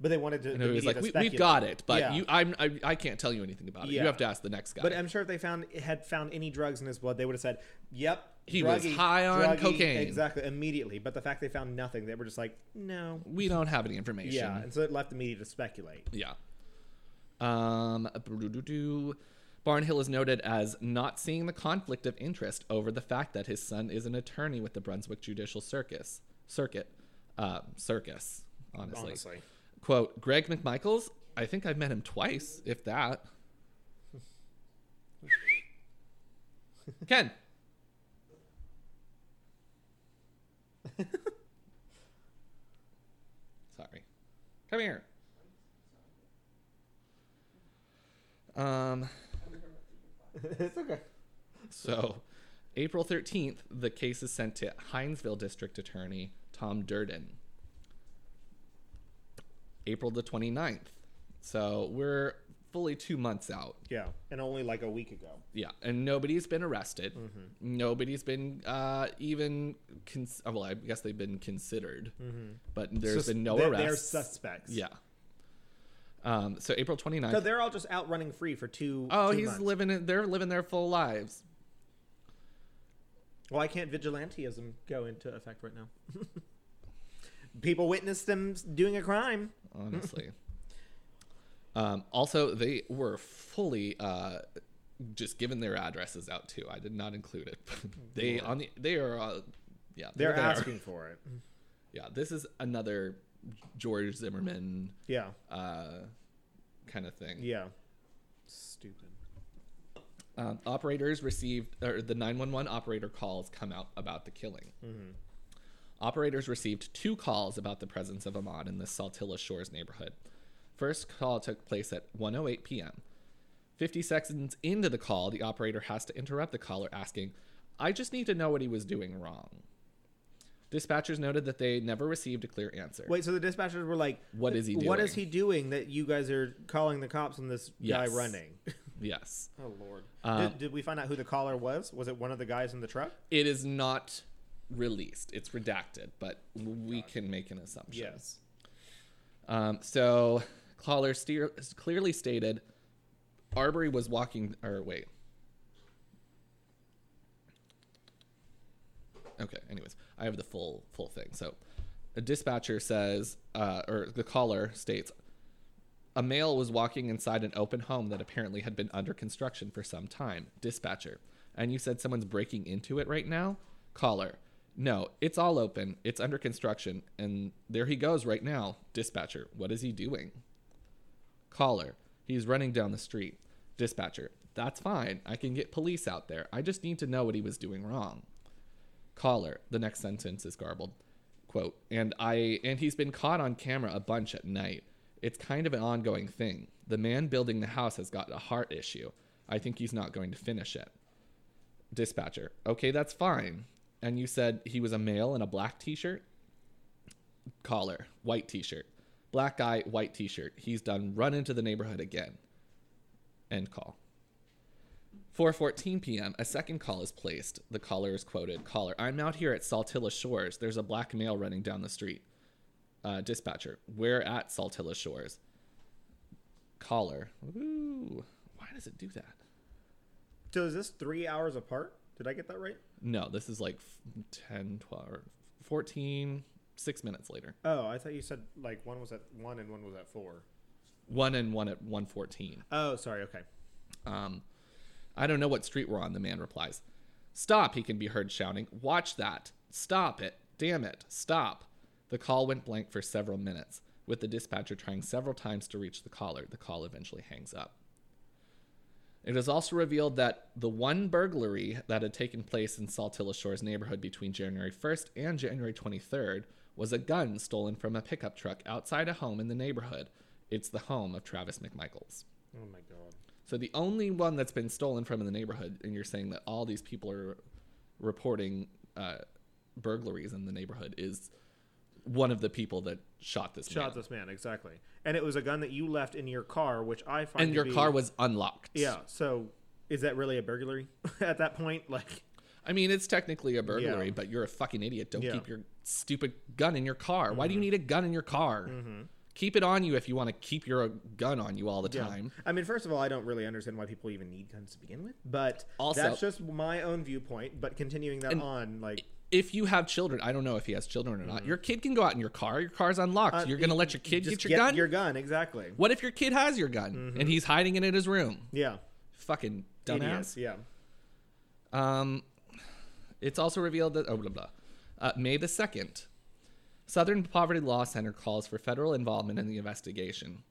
but they wanted to. And it was like, we, we've got it, but Yeah. you, I'm, I, I can't tell you anything about it. Yeah. You have to ask the next guy." But I'm sure if they found had found any drugs in his blood, they would have said, "Yep, He was druggy, high on druggy," cocaine. exactly immediately." But the fact they found nothing, they were just like, "No." we don't have any information. Yeah, and so it left the media to speculate. Yeah. Um. Barnhill is noted as not seeing the conflict of interest over the fact that his son is an attorney with the Brunswick Judicial Circus Circuit uh, Circus. Honestly. Honestly, quote Greg McMichaels. I think I've met him twice, if that. Ken. Sorry. Come here. Um, it's okay. so, April 13th, the case is sent to Hinesville District Attorney Tom Durden. April the 29th. So, we're fully two months out. Yeah, and only like a week ago. Yeah, and nobody's been arrested. Mm-hmm. Nobody's been uh, even cons- oh, well, I guess they've been considered, but there's Sus- been no they're, arrests. They're suspects. Yeah. Um, so April 29th. So they're all just out running free for two. oh, two he's months. living it. They're living their full lives. Why can't vigilantism go into effect right now? People witness them doing a crime. honestly. um, also, they were fully uh, just given their addresses out too. I did not include it. they on the they are uh, yeah They're there. asking for it. Yeah, this is another George Zimmerman Yeah, uh, kind of thing. yeah. Stupid. Um, operators received, or the 911 operator calls come out about the killing. Operators received two calls about the presence of Ahmaud in the Saltillo Shores neighborhood. First call took place at 1:08 p.m. 50 seconds into the call, the operator has to interrupt the caller asking, "I just need to know what he was doing wrong." Dispatchers noted that they never received a clear answer. Wait, so the dispatchers were like, What is he doing? What is he doing that you guys are calling the cops on this Yes. guy running?" Yes. oh Lord. Um, did, did we find out who the caller was? Was it one of the guys in the truck? It is not released. It's redacted, but we can make an assumption. Yes. Um, so caller steer, clearly stated Arbery was walking or wait. Okay, anyways, I have the full full thing. So a dispatcher says uh, or the caller states a male was walking inside an open home that apparently had been under construction for some time. Dispatcher. And you said someone's breaking into it right now? Caller. No, it's all open. It's under construction. And there he goes right now. Dispatcher. What is he doing? Caller. He's running down the street. Dispatcher. That's fine. I can get police out there. I just need to know what he was doing wrong. Caller. The next sentence is garbled. Quote, and I and he's been caught on camera a bunch at night. It's kind of an ongoing thing. The man building the house has got a heart issue. I think he's not going to finish it. Dispatcher. Okay, that's fine. And you said he was a male in a black t-shirt? Caller. White t-shirt. Black guy, white t-shirt. He's done run into the neighborhood again. End call. 4:14 p.m. A second call is placed. The caller is quoted, "Caller, I'm out here at Saltillo Shores. There's a black male running down the street." Uh, dispatcher, "We're at Saltillo Shores." Caller, "Ooh, why does it do that?" So is this three hours apart? Did I get that right? No, this is like f- 10, 12, 14, six minutes later. Oh, I thought you said like one was at one and one was at four. One and one at 114. Oh, sorry. Okay. Um, I don't know what street we're on, the man replies. Stop, he can be heard shouting. Watch that. Stop it. Damn it. Stop. The call went blank for several minutes, with the dispatcher trying several times to reach the caller. The call eventually hangs up. It is also revealed that the one burglary that had taken place in Saltillo Shores neighborhood between January 1st and January 23rd was a gun stolen from a pickup truck outside a home in the neighborhood. It's the home of Travis McMichaels. Oh my god. So the only one that's been stolen from in the neighborhood, and you're saying that all these people are reporting uh, burglaries in the neighborhood, is one of the people that shot this Shot man. this man exactly, and it was a gun that you left in your car, which I find. and your be- car was unlocked. Yeah. So is that really a burglary at that point? Like, I mean, it's technically a burglary, Yeah. but you're a fucking idiot. Don't Yeah. keep your stupid gun in your car. Why do you mm-hmm. need a gun in your car? Mm-hmm. Keep it on you if you want to keep your uh, gun on you all the yeah. time. I mean, first of all, I don't really understand why people even need guns to begin with, but Also- that's just my own viewpoint. But continuing that on, like, If you have children, I don't know if he has children or not. Your kid can go out in your car. Your car's unlocked. Uh, you're gonna let your kid get your gun? Your gun, exactly. What if your kid has your gun Mm-hmm. and he's hiding it in his room? Yeah. Fucking dumbass. Yeah. Um, it's also revealed that oh blah blah. Uh, May the second, Southern Poverty Law Center calls for federal involvement in the investigation.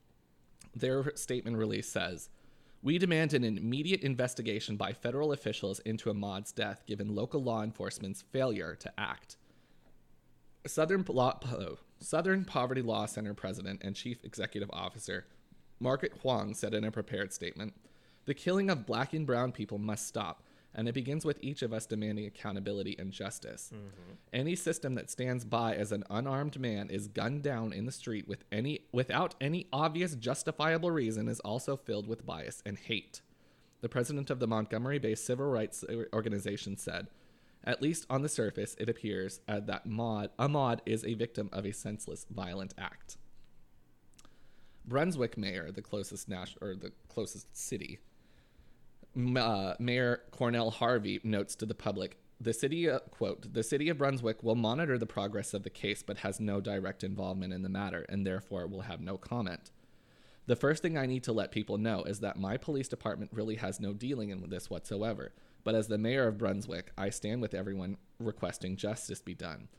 Their statement release says, "We demand an immediate investigation by federal officials into Ahmaud's death, given local law enforcement's failure to act." Southern oh, Southern Poverty Law Center president and chief executive officer Margaret Huang said in a prepared statement The killing of black and brown people must stop, and it begins with each of us demanding accountability and justice. Any system that stands by as an unarmed man is gunned down in the street with any, without any obvious justifiable reason is also filled with bias and hate. The president of the Montgomery based civil rights organization said, At least on the surface, it appears uh, that Maud, Ahmaud is a victim of a senseless, violent act. Brunswick mayor, the closest nas- or the closest city, uh, Mayor Cornell Harvey notes to the public, the city uh, quote, the city of Brunswick will monitor the progress of the case but has no direct involvement in the matter and therefore will have no comment. The first thing I need to let people know is that my police department really has no dealing in this whatsoever. But as the mayor of Brunswick, I stand with everyone requesting justice be done.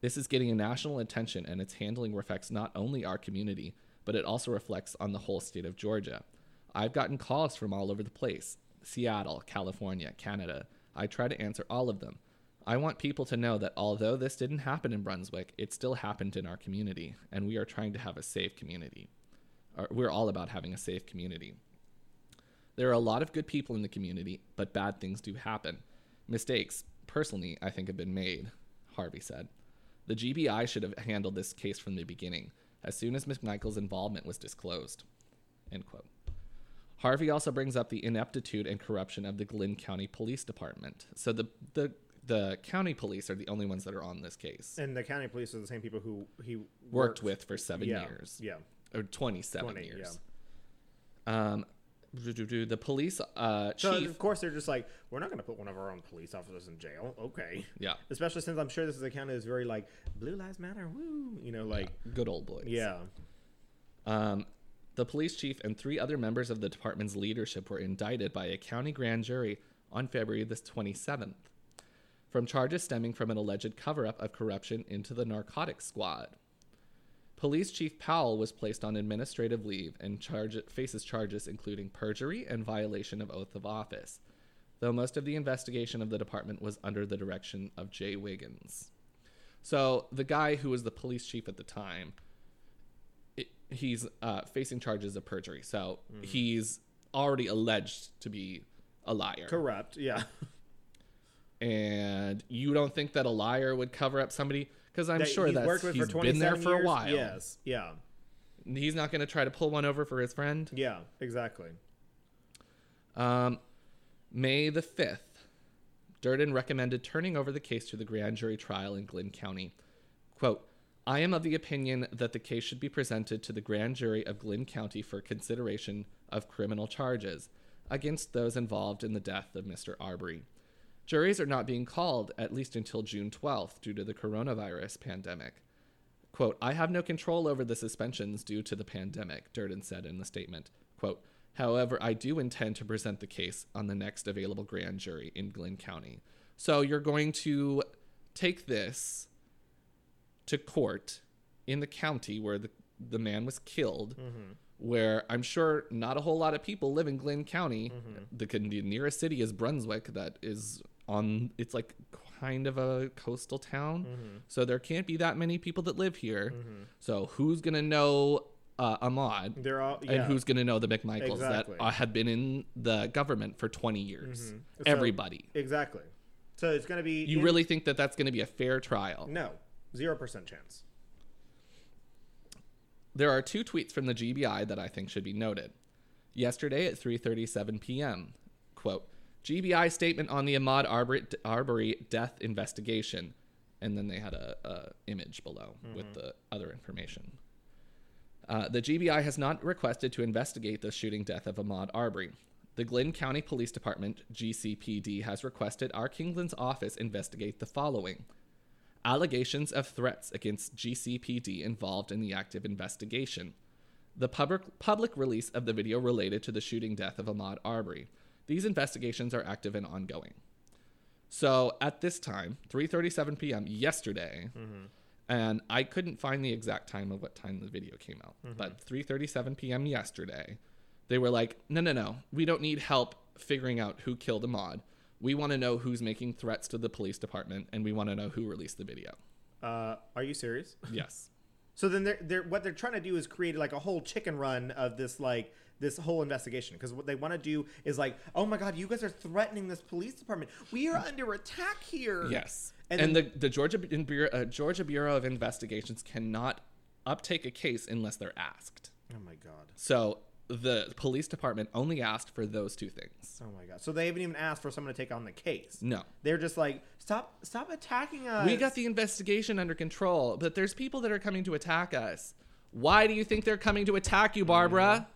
This is getting a national attention and its handling reflects not only our community, but it also reflects on the whole state of Georgia. I've gotten calls from all over the place Seattle, California, Canada. I try to answer all of them. I want people to know that although this didn't happen in Brunswick, it still happened in our community, and we are trying to have a safe community. We're all about having a safe community. There are a lot of good people in the community, but bad things do happen. Mistakes, personally, I think have been made, Harvey said. The GBI should have handled this case from the beginning, as soon as McMichael's involvement was disclosed. End quote. Harvey also brings up the ineptitude and corruption of the Glynn County Police Department. So the the the county police are the only ones that are on this case. And the county police are the same people who he Worked with for seven yeah, years. Yeah. Or 27 20, years. Um, the police uh, So chief. of course they're just like, we're not going to put one of our own police officers in jail. Okay. Yeah, Especially since I'm sure this is a county that's very like blue lives matter. Woo. You know, like good old boys. yeah. Um, the police chief and three other members of the department's leadership were indicted by a county grand jury on February the 27th from charges stemming from an alleged cover up of corruption into the narcotics squad. Police Chief Powell was placed on administrative leave and charge- faces charges including perjury and violation of oath of office, though most of the investigation of the department was under the direction of Jay Wiggins. So, the guy who was the police chief at the time he's uh, facing charges of perjury. So he's already alleged to be a liar. Corrupt. Yeah. And you don't think that a liar would cover up somebody? Because I'm That sure he's that worked with he's been there 27 for a while. Yes. Yeah. He's not going to try to pull one over for his friend. Yeah. Exactly. Um, May the 5th, Durden recommended turning over the case to the grand jury trial in Glynn County. Quote, I am of the opinion that the case should be presented to the grand jury of Glynn County for consideration of criminal charges against those involved in the death of Mr. Arbery. Juries are not being called, at least until June 12th, due to the coronavirus pandemic. Quote, I have no control over the suspensions due to the pandemic, Durden said in the statement. Quote, however, I do intend to present the case on the next available grand jury in Glynn County. So you're going to take this to court in the county where the, the man was killed, where I'm sure not a whole lot of people live in Glynn County. The, con- the nearest city is Brunswick, that is on, it's like kind of a coastal town. So there can't be that many people that live here. So who's going to know uh, Ahmaud? They're all yeah. And who's going to know the McMichaels Exactly. that uh, had been in the government for 20 years? So- Everybody. exactly. So it's going to be You in- really think that that's going to be a fair trial? no zero percent chance. There are two tweets from the GBI that I think should be noted. Yesterday at 3:37 p.m. Quote: GBI statement on the Ahmaud Arbery, death investigation, and then they had a, a image below with the other information. Uh, the GBI has not requested to investigate the shooting death of Ahmaud Arbery. The Glynn County Police Department (GCPD) has requested our Kingsland office investigate the following: allegations of threats against GCPD involved in the active investigation, the public, public release of the video related to the shooting death of Ahmaud Arbery. These investigations are active and ongoing. So at this time, 3:37 p.m. yesterday, mm-hmm. and I couldn't find the exact time of what time the video came out, mm-hmm. but 3:37 p.m. yesterday, they were like, "No, no, no. We don't need help figuring out who killed Ahmaud. We want to know who's making threats to the police department, and we want to know who released the video." Uh, are you serious? Yes. So then they're, they're what they're trying to do is create like a whole chicken run of this like this whole investigation because what they want to do is like oh my god you guys are threatening this police department we are under attack here Yes. And And, the, the Georgia, Bureau, uh, Georgia Bureau of Investigations cannot uptake a case unless they're asked. oh my god So the police department only asked for those two things. oh my god so they haven't even asked for someone to take on the case No. they're just like stop stop attacking us We got the investigation under control, but there's people that are coming to attack us. Why do you think they're coming to attack you, Barbara? Mm-hmm.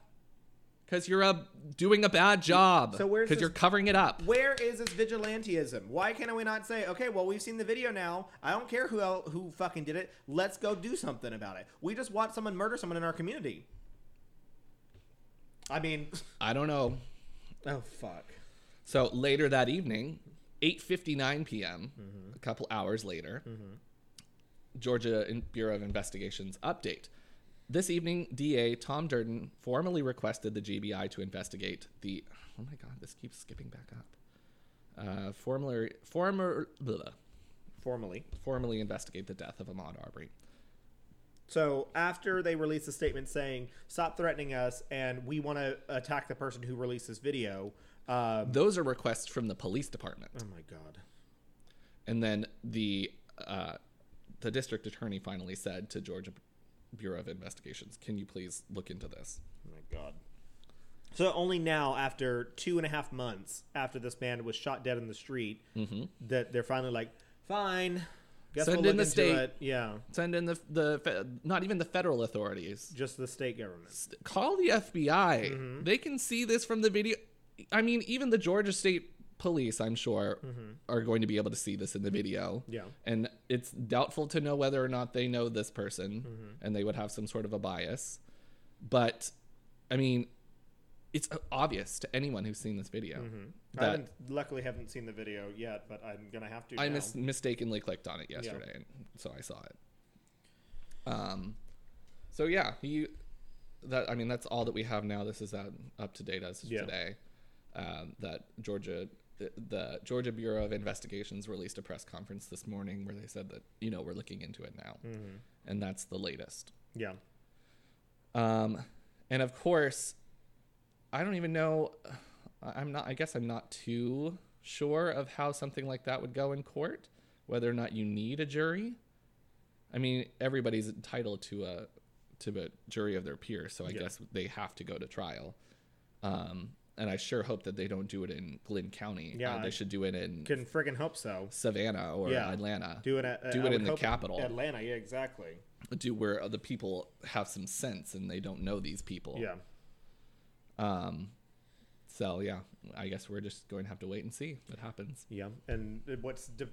Because you're a, doing a bad job. So where's Because you're covering it up. Where is this vigilantism? Why can't we not say, okay, well, we've seen the video now. I don't care who el- who fucking did it. Let's go do something about it. We just watched someone murder someone in our community. I mean, I don't know. oh fuck. So later that evening, 8:59 p.m., a couple hours later, Georgia Bureau of Investigations update. This evening, DA Tom Durden formally requested the GBI to investigate the. Oh my God, this keeps skipping back up. Uh, formally, former, blah, Formally. formally investigate the death of Ahmaud Arbery. So after they release a statement saying, "Stop threatening us," and we want to attack the person who released this video. Um, Those are requests from the police department. oh my god. And then the uh, the district attorney finally said to Georgia Bureau of Investigations, "Can you please look into this?" Oh my god. So only now, after two and a half months after this man was shot dead in the street, that they're finally like, fine, guess Send we'll in the state. it. Yeah, Send in the the not even the federal authorities. just the state government. Call the FBI. Mm-hmm. They can see this from the video. I mean, even the Georgia State Police, I'm sure, are going to be able to see this in the video. Mm-hmm. Yeah. And it's doubtful to know whether or not they know this person Mm-hmm. and they would have some sort of a bias. But, I mean, it's obvious to anyone who's seen this video Mm-hmm. I haven't, luckily haven't seen the video yet, but I'm gonna have to. I mis- mistakenly clicked on it yesterday, and so I saw it. Um, so yeah, he that I mean that's all that we have now. This is that up to date as of Yeah. today. Um, that Georgia, the, the Georgia Bureau of Investigations released a press conference this morning where they said that you know we're looking into it now, Mm-hmm. and that's the latest. Yeah. Um, and of course, I don't even know. I'm not. I guess I'm not too sure of how something like that would go in court. Whether or not you need a jury. I mean, everybody's entitled to a to a jury of their peers, so I Yeah. guess they have to go to trial. Um, and I sure hope that they don't do it in Glynn County. Yeah, Uh, they should do it in Can friggin' hope so. Savannah or Yeah. Atlanta. Do it at Do it in the capital. Atlanta. Yeah, exactly. do where the people have some sense and they don't know these people. Yeah. Um, so yeah, I guess we're just going to have to wait and see what happens. Yeah, and what's de-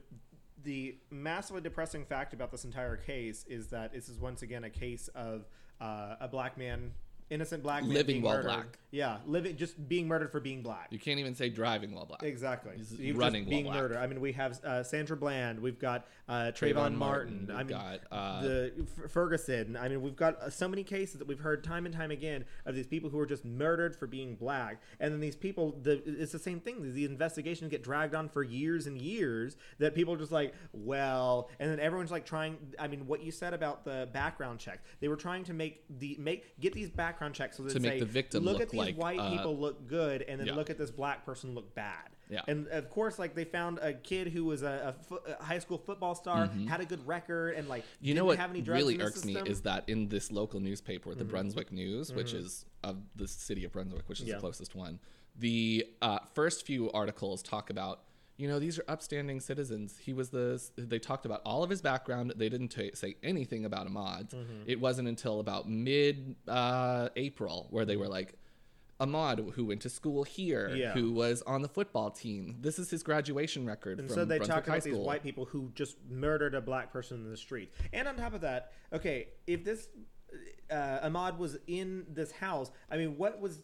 the massively depressing fact about this entire case is that this is once again a case of uh, a black man, innocent black man Living being while murdered. black. Yeah, living just being murdered for being black. You can't even say driving while black. Exactly. He's running being while black. murdered. I mean, we have uh, Sandra Bland. We've got uh, Trayvon, Trayvon Martin. Martin, I mean, got, uh, the F- Ferguson. I mean, we've got uh, so many cases that we've heard time and time again of these people who are just murdered for being black, and then these people. The, it's the same thing. The investigations get dragged on for years and years. That people are just like, well, and then everyone's like trying. I mean, what you said about the background check. They were trying to make the make get these background so that To make say, the victim look look at these like, white uh, people look good, and then yeah. look at this black person look bad. Yeah. And of course, like they found a kid who was a, a, fo- a high school football star, had a good record, and like Mm-hmm. You know what have any drugs really irks me system. Mm-hmm. is that in this local newspaper, the Brunswick News, which is of the city of Brunswick, which is Yeah. the closest one, the uh, first few articles talk about, you know, these are upstanding citizens. He was the. They talked about all of his background. They didn't ta say anything about Ahmaud. Mm-hmm. It wasn't until about mid uh, April where they were like. Ahmaud, who went to school here, Yeah. who was on the football team. This is his graduation record and from so they Brunswick talk about these white people who just murdered a black person in the street. And on top of that, okay, if this uh, Ahmaud was in this house, I mean, what was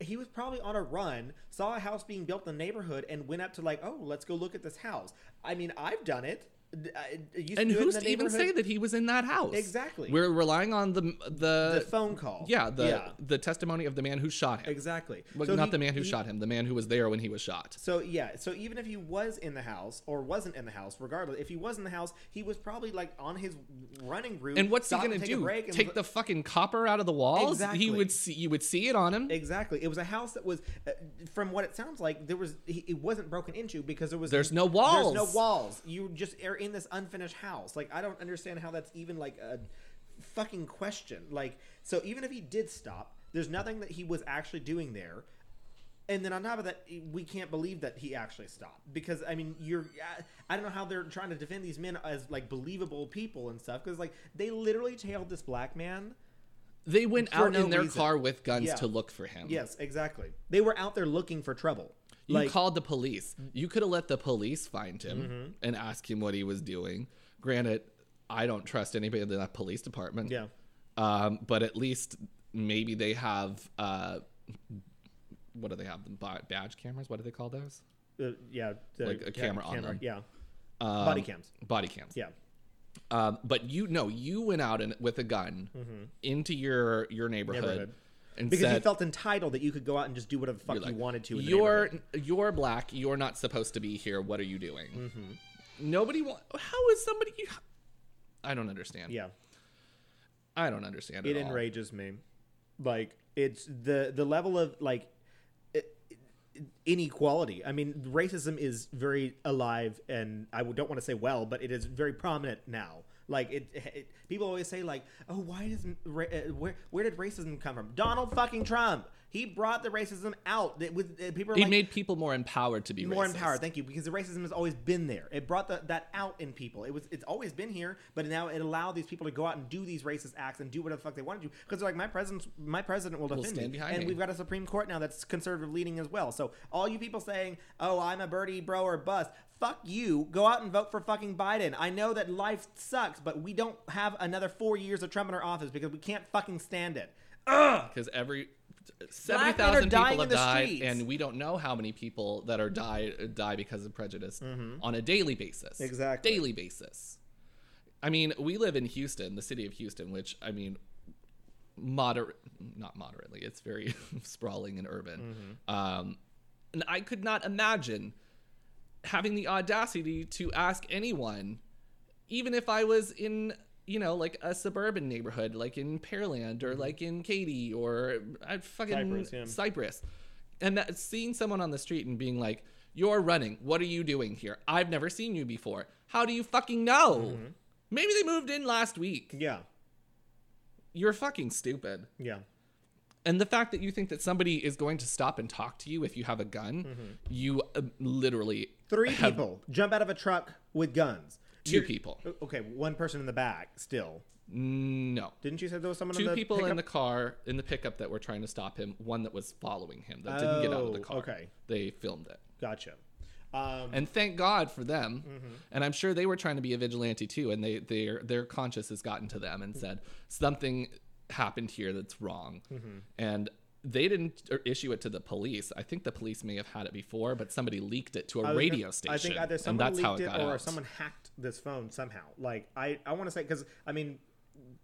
he was probably on a run, saw a house being built in the neighborhood, and went up to like, oh, let's go look at this house. I mean, I've done it. D- I- I And do it in who's to even say that he was in that house? Exactly. We're relying on the the, the phone call? yeah the yeah, the testimony of the man who shot him. exactly. So not he- the man who he- shot him, the man who was there when he was shot. So yeah, so even if he was in the house or wasn't in the house, regardless, if he was in the house, he was probably like on his running route. And what's he gonna take do? Take the fucking copper out of the walls? Exactly. He would see. You would see it on him. Exactly. It was a house that was, uh, from what it sounds like, there was he, it wasn't broken into because there was There's no walls. There's no walls. You just are in this unfinished house. Like I don't understand how that's even like a fucking question. Like so, even if he did stop, there's nothing that he was actually doing there. And then on top of that, we can't believe that he actually stopped because I mean, you're I- don't know how they're trying to defend these men as like believable people and stuff because like they literally tailed this black man. They went out no in their reason. car with guns Yeah. to look for him. Yes, exactly. They were out there looking for trouble. You like, called the police. You could have let the police find him Mm-hmm. and ask him what he was doing. Granted, I don't trust anybody in that police department. yeah, Um, but at least maybe they have uh, what do they have? Badge cameras? What do they call those? uh, yeah, the Like a ca- camera on them. Yeah, Um, body cams. Body cams. Yeah, Um, but you know, you went out and with a gun into your your neighborhood, Mm-hmm. Neighborhood. And because said, you felt entitled that you could go out and just do whatever the fuck You're you wanted to. You're you're black. You're not supposed to be here. What are you doing? Mm-hmm. Nobody. Wa- How is somebody? I don't understand. yeah. I don't understand It at all. enrages me. Like it's the the level of like inequality. I mean, racism is very alive, and I don't want to say well, but it is very prominent now. Like it, it people always say like, oh, why does uh, where where did racism come from? Donald fucking Trump. He brought the racism out. It was, uh, people He like, made people more empowered to be more racist. empowered. Thank you, because the racism has always been there. It brought the, that out in people. It was it's always been here, but now it allowed these people to go out and do these racist acts and do whatever the fuck they wanted to. Because they're like, my president, my president will defend stand me, and me. we've got a Supreme Court now that's conservative leaning as well. So all you people saying, "Oh, I'm a Bernie bro or bust," fuck you. Go out and vote for fucking Biden. I know that life sucks, but we don't have another four years of Trump in our office because we can't fucking stand it. Because every seventy men are thousand dying people have died, streets. and we don't know how many people that are die die because of prejudice on a daily basis. Mm-hmm. Exactly. daily basis. I mean, we live in Houston, the city of Houston, which I mean, moderate, not moderately. It's very sprawling and urban. Mm-hmm. Um, and I could not imagine having the audacity to ask anyone, even if I was in, you know, like a suburban neighborhood, like in Pearland or like in Katy or I fucking Mm-hmm. Cypress, yeah. Cypress, and that seeing someone on the street and being like, "You're running. What are you doing here? I've never seen you before. How do you fucking know? Mm-hmm. Maybe they moved in last week. Yeah, You're fucking stupid." yeah. And the fact that you think that somebody is going to stop and talk to you if you have a gun, you uh, literally Three have people jump out of a truck with guns. 2 You're- people. Okay, one person in the back still. No. Didn't you say there was someone Two in the people in the car in the pickup that were trying to stop him. One that was following him that didn't get out of the Oh, car. okay. They filmed it. Gotcha. Um, And thank God for them. Mm-hmm. And I'm sure they were trying to be a vigilante too. And they their their conscience has gotten to them and said something happened here that's wrong. Mm-hmm. And they didn't er, issue it to the police. I think the police may have had it before, but somebody leaked it to a radio gonna- station. I think either someone leaked it it, or out. someone hacked this phone somehow. Like I, I want to say because I mean,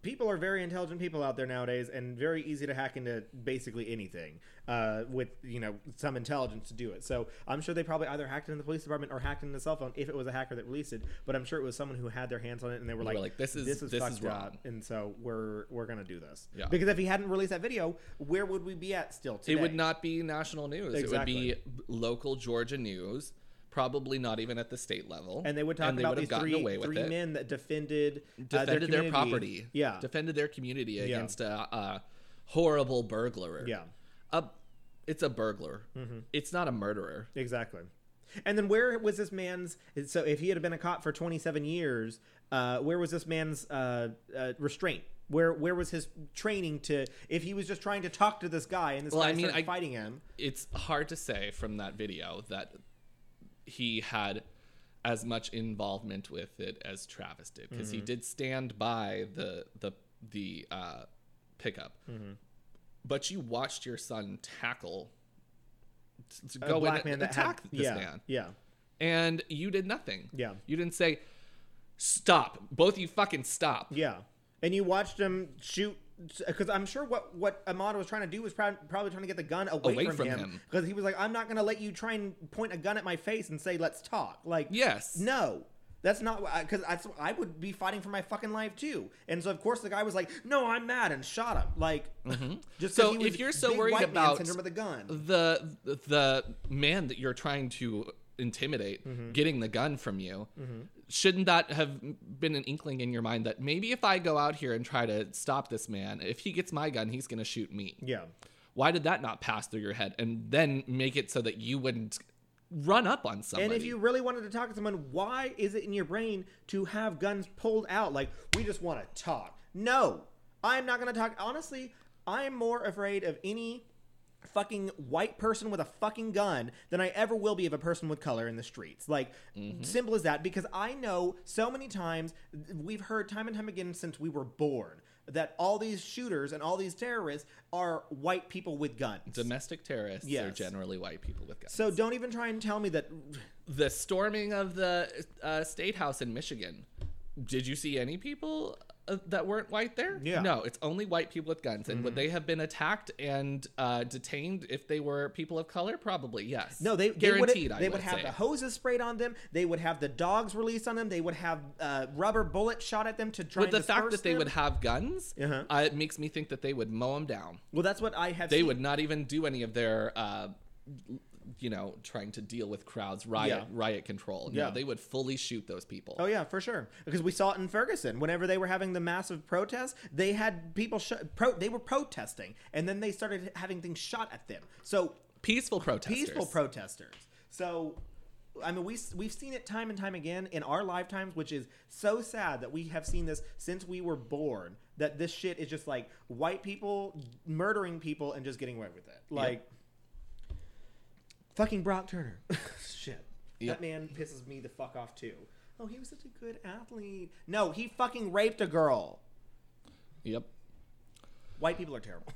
people are very intelligent people out there nowadays, and very easy to hack into basically anything uh, with you know some intelligence to do it. So I'm sure they probably either hacked into the police department or hacked into the cell phone if it was a hacker that released it. But I'm sure it was someone who had their hands on it, and they were like, were like, "This is- this is this fucked is up, and so we're we're gonna do this. Yeah. Because if he hadn't released that video, where would we be at still today? It would not be national news. It would be local Georgia news, probably not even at the state level. and they would talk about these three, away with three men that defended uh, defended their, property. Yeah, defended their community against a, a horrible burglar. yeah, a, it's a burglar. Mm-hmm. It's not a murderer. exactly. And then where was this man's? So if he had been a cop for 27 years, uh, where was this man's uh, uh, restraint? Where where was his training to? If he was just trying to talk to this guy and this Well, guy I mean, started I- fighting him, It's hard to say from that video that he had as much involvement with it as Travis did because Mm-hmm. he did stand by the the the uh, pickup. Mm-hmm. But you watched your son tackle to go black in man and that had- attack this yeah, man. yeah, and you did nothing. Yeah. You didn't say, stop. Both of you fucking stop. Yeah, and you watched him shoot because I'm sure what what Ahmaud was trying to do was prob- probably trying to get the gun away, Away from, from him because he was like, I'm not gonna let you try and point a gun at my face and say let's talk. Like, Yes. no. That's not because I would be fighting for my fucking life too, and so of course the guy was like, "No, I'm mad," and shot him. Like, just Mm-hmm. So he was if you're so worried about syndrome with a gun, the the man that you're trying to intimidate Mm-hmm. getting the gun from you shouldn't that have been an inkling in your mind that maybe if i go out here and try to stop this man if he gets my gun he's going to shoot me yeah, why did that not pass through your head and then make it so that you wouldn't run up on somebody And if you really wanted to talk to someone, why is it in your brain to have guns pulled out? Like, we just want to talk. No, I'm not going to talk. Honestly, I'm more afraid of any fucking white person with a fucking gun than I ever will be of a person with color in the streets. Like, simple as that. Because I know so many times, we've heard time and time again since we were born. That all these shooters and all these terrorists are white people with guns. domestic terrorists are generally white people with guns So don't even try and tell me that the storming of the uh, state house in Michigan. Did you see any people uh, that weren't white there? Yeah. Mm-hmm. No, it's only white people with guns. And would they have been attacked and uh, detained if they were people of color? Probably yes. No, they guaranteed. They would, they would would have say. the hoses sprayed on them. They would have the dogs released on them. They would have uh, rubber bullets shot at them to try. With the fact that they would have guns, Uh-huh. uh, it makes me think that they would mow them down. Well, that's what I have. They seen. would not even do any of their, uh, you know, trying to deal with crowds, riot, Yeah. riot control. Yeah. they would fully shoot those people. Oh yeah, for sure. Because we saw it in Ferguson. Whenever they were having the massive protests, they had people. Sh- pro- they were protesting, and then they started having things shot at them. So Peaceful protesters. peaceful protesters. So, I mean, we we've seen it time and time again in our lifetimes, which is so sad that we have seen this since we were born. That this shit is just like white people murdering people and just getting away with it. Like, fucking Brock Turner. shit, Yep. that man pisses me the fuck off too. Oh, he was such a good athlete. No, he fucking raped a girl. Yep. White people are terrible.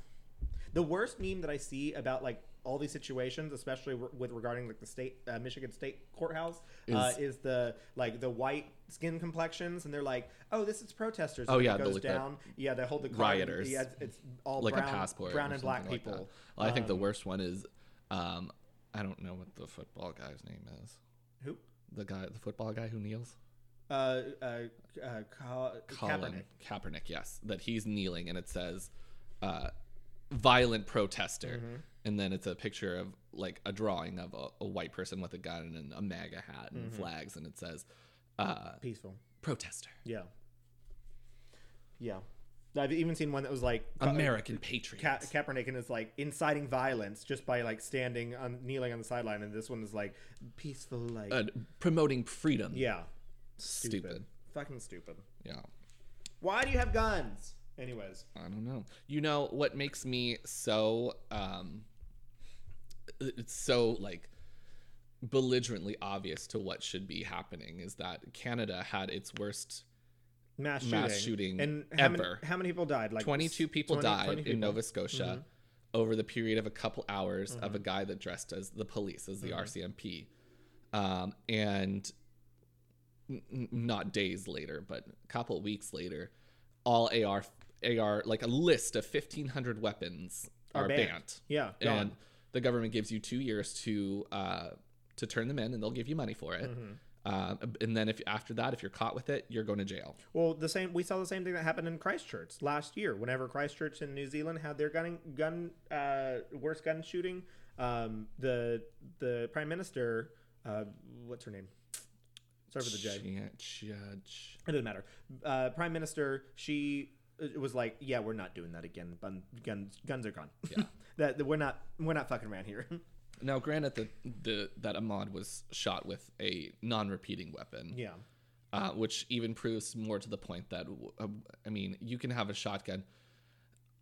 The worst meme that I see about like all these situations, especially with regarding like the state uh, Michigan State courthouse, uh, Is- is the like the white skin complexions, and they're like, "Oh, this is protesters." Oh, And yeah, it goes the down. Yeah, they hold the rioters. Yeah, it's, all like brown, a passport, brown and black like people. Well, I think the Um, worst one is, um, I don't know what the football guy's name is. who? The guy, the football guy who kneels. Uh, uh, uh, Ka- Colin Kaepernick. Kaepernick. yes, that he's kneeling, and it says, uh, "violent protester," Mm-hmm. and then it's a picture of like a drawing of a, a white person with a gun and a MAGA hat and Mm-hmm. flags, and it says, uh, Peaceful. "protester." Yeah. Yeah. I've even seen one that was like American patriot. Ka- Kaepernick and is like inciting violence just by like standing on kneeling on the sideline, and this one is like peaceful, like uh, promoting freedom. yeah, Stupid. fucking stupid. Yeah. Why do you have guns? Anyways, I don't know. You know what makes me so um it's so like belligerently obvious to what should be happening is that Canada had its worst mass shooting, Mass shooting and how many, how many people died? Like 22 people 20 died 20 in people. Mm-hmm. Nova Scotia over the period of a couple hours of a guy that dressed as the police as the Mm-hmm. RCMP. Um and n- not days later, but a couple weeks later, all AR AR like a list of 1500 weapons Are are, banned. banned. Yeah, and the government gives you two years to uh, to turn them in, and they'll give you money for it. Uh, and then if after that, if you're caught with it, you're going to jail. Well, the same. We saw the same thing that happened in Christchurch last year. Whenever Christchurch in New Zealand had their gun gun uh, worst gun shooting, um, the the prime minister, uh, what's her name? Start with a J. Judge. It doesn't matter. Uh, prime minister, she uh, was like, "Yeah, we're not doing that again. Gun, guns, guns are gone. Yeah. that, that we're not we're not fucking around here." Now, granted that the that Ahmaud was shot with a non-repeating weapon, yeah. uh, which even proves more to the point that uh, I mean, you can have a shotgun.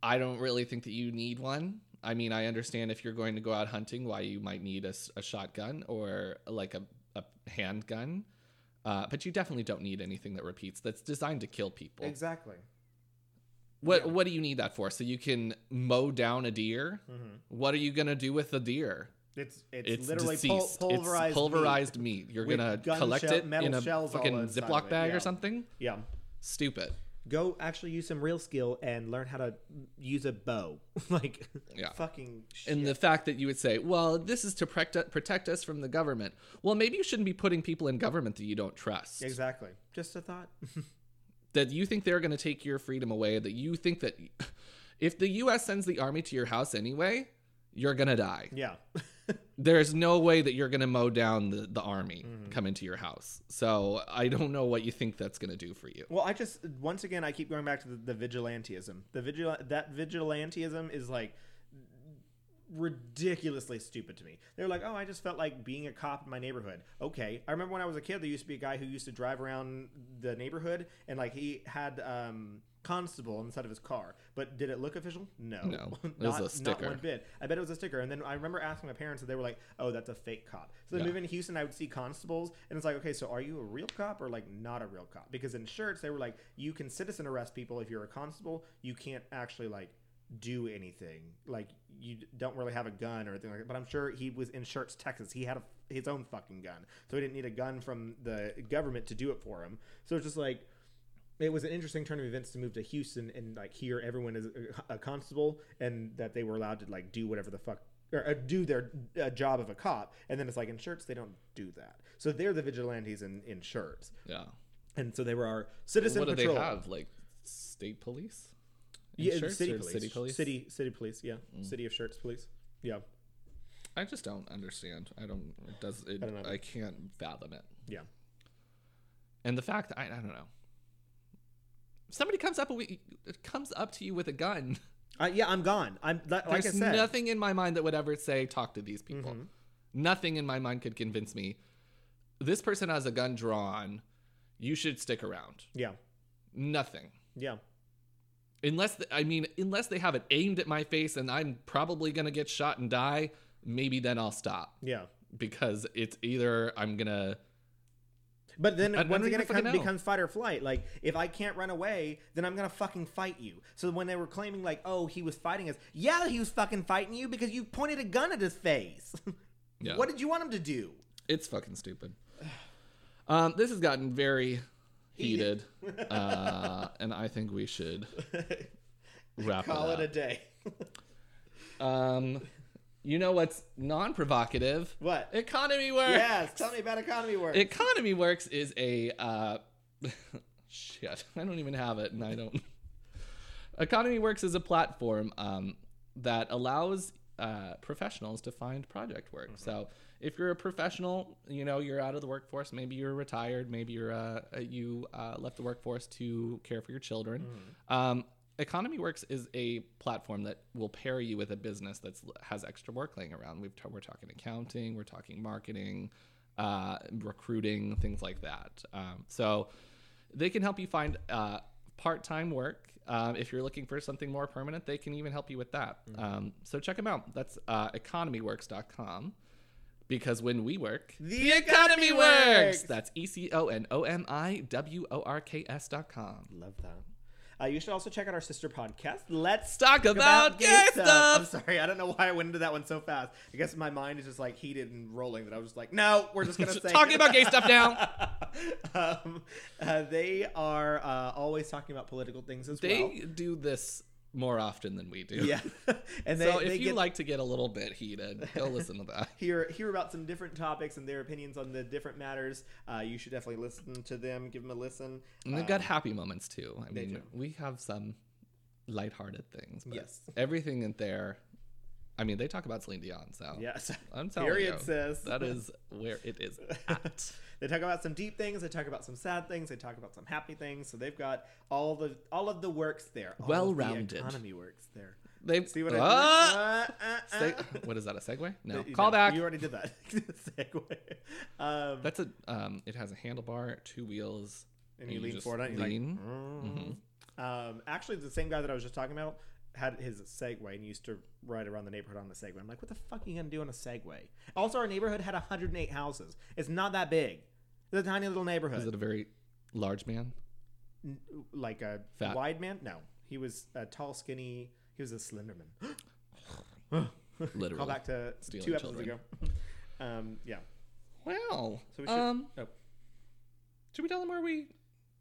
I don't really think that you need one. I mean, I understand if you're going to go out hunting, why you might need a, a shotgun or like a, a handgun, uh, but you definitely don't need anything that repeats. That's designed to kill people. Exactly. What yeah. What do you need that for? So you can mow down a deer? Mm-hmm. What are you gonna do with the deer? It's it's, It's literally pul- pulverized. it's pulverized meat. You're gonna collect shell- it metal in a fucking Ziploc bag yeah. or something. Yeah. Stupid. Go actually use some real skill and learn how to use a bow. like, Yeah. fucking shit. And the fact that you would say, well, this is to protect, protect us from the government. Well, maybe you shouldn't be putting people in government that you don't trust. exactly. Just a thought. That you think they're going to take your freedom away. That you think that if the U.S. sends the army to your house anyway, you're going to die. yeah. There's no way that you're going to mow down the, the army Mm-hmm. come into your house. So I don't know what you think that's going to do for you. Well, I just once again I keep going back to the, the vigilantism. The vigil that vigilantism is like ridiculously stupid to me. They're like, "Oh, I just felt like being a cop in my neighborhood." Okay, I remember when I was a kid, there used to be a guy who used to drive around the neighborhood and like he had um constable inside of his car. But did it look official? No. No, it was not, a Not one bit. I bet it was a sticker. And then I remember asking my parents and they were like, "Oh, that's a fake cop." So then Yeah. moving to Houston, I would see constables and it's like, "Okay, so are you a real cop or like not a real cop?" Because in Schertz they were like, "You can citizen arrest people if you're a constable. You can't actually like do anything. Like you don't really have a gun or anything like that. But I'm sure he was in Schertz, Texas. He had a, his own fucking gun, so he didn't need a gun from the government to do it for him. So it's just like it was an interesting turn of events to move to Houston and like here everyone is a, constable and that they were allowed to like do whatever the fuck or uh, do their uh, job of a cop. And then it's like in Schertz they don't do that. So they're the vigilantes in in Schertz, Yeah. and so they were our citizen what do they have? Like state police? In Yeah, city police. City police. Mm. City city police. Yeah, city of Schertz police. Yeah, I just don't understand. I don't. It does. It, I don't. I can't fathom it. yeah. And the fact, I, I don't know. Somebody comes up, with- comes up to you with a gun. Uh, yeah, I'm gone. I'm like I There's said. nothing in my mind that would ever say talk to these people. Mm-hmm. Nothing in my mind could convince me. This person has a gun drawn. You should stick around. Yeah, Nothing. yeah, Unless th- I mean, unless they have it aimed at my face and I'm probably gonna get shot and die. Maybe then I'll stop yeah. because it's either I'm gonna But then I- I once don't again, it becomes fight or flight. Like if I can't run away, then I'm gonna fucking fight you. So when they were claiming like, oh, he was fighting us, yeah, he was fucking fighting you because you pointed a gun at his face. Yeah. What did you want him to do? It's fucking stupid. Um, this has gotten very heated, uh, and I think we should wrap Call it it a day. um, you know what's non-provocative? what? Economy works. yes, tell me about economy work. Economy works is a uh, shit. I don't even have it, and I don't. Economy works is a platform um, that allows uh, professionals to find project work. So if you're a professional, you know you're out of the workforce. Maybe you're retired. Maybe you're uh, you uh, left the workforce to care for your children. Um, Economy Works is a platform that will pair you with a business that has extra work laying around. We've t- we're talking accounting, we're talking marketing, uh, recruiting, things like that. Um, so they can help you find uh, part-time work. Um, if you're looking for something more permanent, they can even help you with that. Um, so check them out. That's uh, economyworks.com. Because when we work, The economy works! That's E C O N O M I W O R K S dot com. Love that. Uh, you should also check out our sister podcast. Let's Talk about gay stuff. I'm sorry, I don't know why I went into that one so fast. I guess my mind is just like heated and rolling that I was just like, no, we're just gonna say Talking about gay stuff now. um, uh, they are uh, always talking about political things as They well. They do this more often than we do. Yeah, and they, so if they you get like to get a little bit heated, go listen to that. hear hear about some different topics and their opinions on the different matters. Uh, you should definitely listen to them. Give them a listen. And they've Um, got happy moments too. I mean, do. we have some lighthearted things. But Yes. Everything in there. I mean, they talk about Celine Dion, so Yes. I'm telling Period you, says that is where it is at. they talk about some deep things. They talk about some sad things. They talk about some happy things. So they've got all the all of the works there. All of the Well-rounded. economy works there. They See what I Ah! Uh, uh, uh. what is that? A segue? No. You Call know, back. You already did that. Segue. Um, That's a. Um, it has a handlebar, two wheels, and you lean just forward you're Lean. Like, mm. um, actually, the same guy that I was just talking about had his Segway and used to ride around the neighborhood on the Segway. I'm like, what the fuck are you gonna do on a Segway? Also, our neighborhood had 108 houses. It's not that big. It's a tiny little neighborhood. Is it a very large man? N- like a Fat. wide man? No, he was a tall, skinny. He was a slender man. Literally. Call back to Stealing two episodes children. ago. um, yeah. Well, So we should. um, oh. should we tell them where we?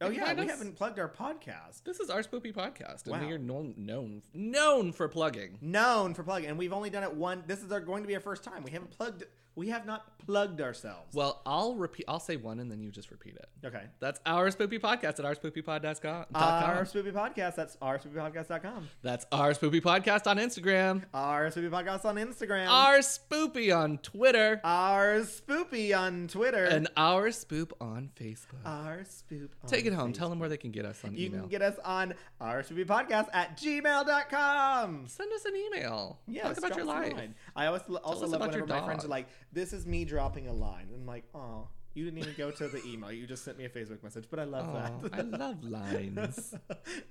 Oh yeah, we us? haven't plugged our podcast. This is our spoopy podcast, and Wow. we are known known known for plugging. Known for plugging, and we've only done it one. This is our, going to be our first time. We haven't plugged. We have not plugged ourselves. Well, I'll repeat. I'll say one, and then you just repeat it. okay. That's our spoopy podcast at ourspoopypod.com. Our Spoopy Podcast. That's ourspoopypodcast.com. That's our spoopy podcast on Instagram. Our Spoopy Podcast on Instagram. Our spoopy on Twitter. Our Spoopy on Twitter. and our spoop on Facebook. our Spoop. Take it home. Facebook. Tell them where they can get us on You email. can get us on our Spoopy Podcast at gmail.com. Send us an email. Yeah, Talk about your life. I always also love whenever my friends are like, "This is me dropping a line." And I'm like, "Oh, you didn't even go to the email. You just sent me a Facebook message." But I love Aw, that. I love lines.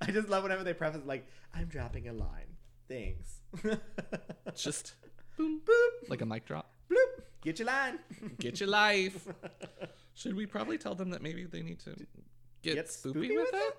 I just love whenever they preface like, "I'm dropping a line." Thanks. Just boom, boom. like a mic drop. Bloop. Get your line. Get your life. Should we probably tell them that maybe they need to get, Get spoopy, spoopy with with it?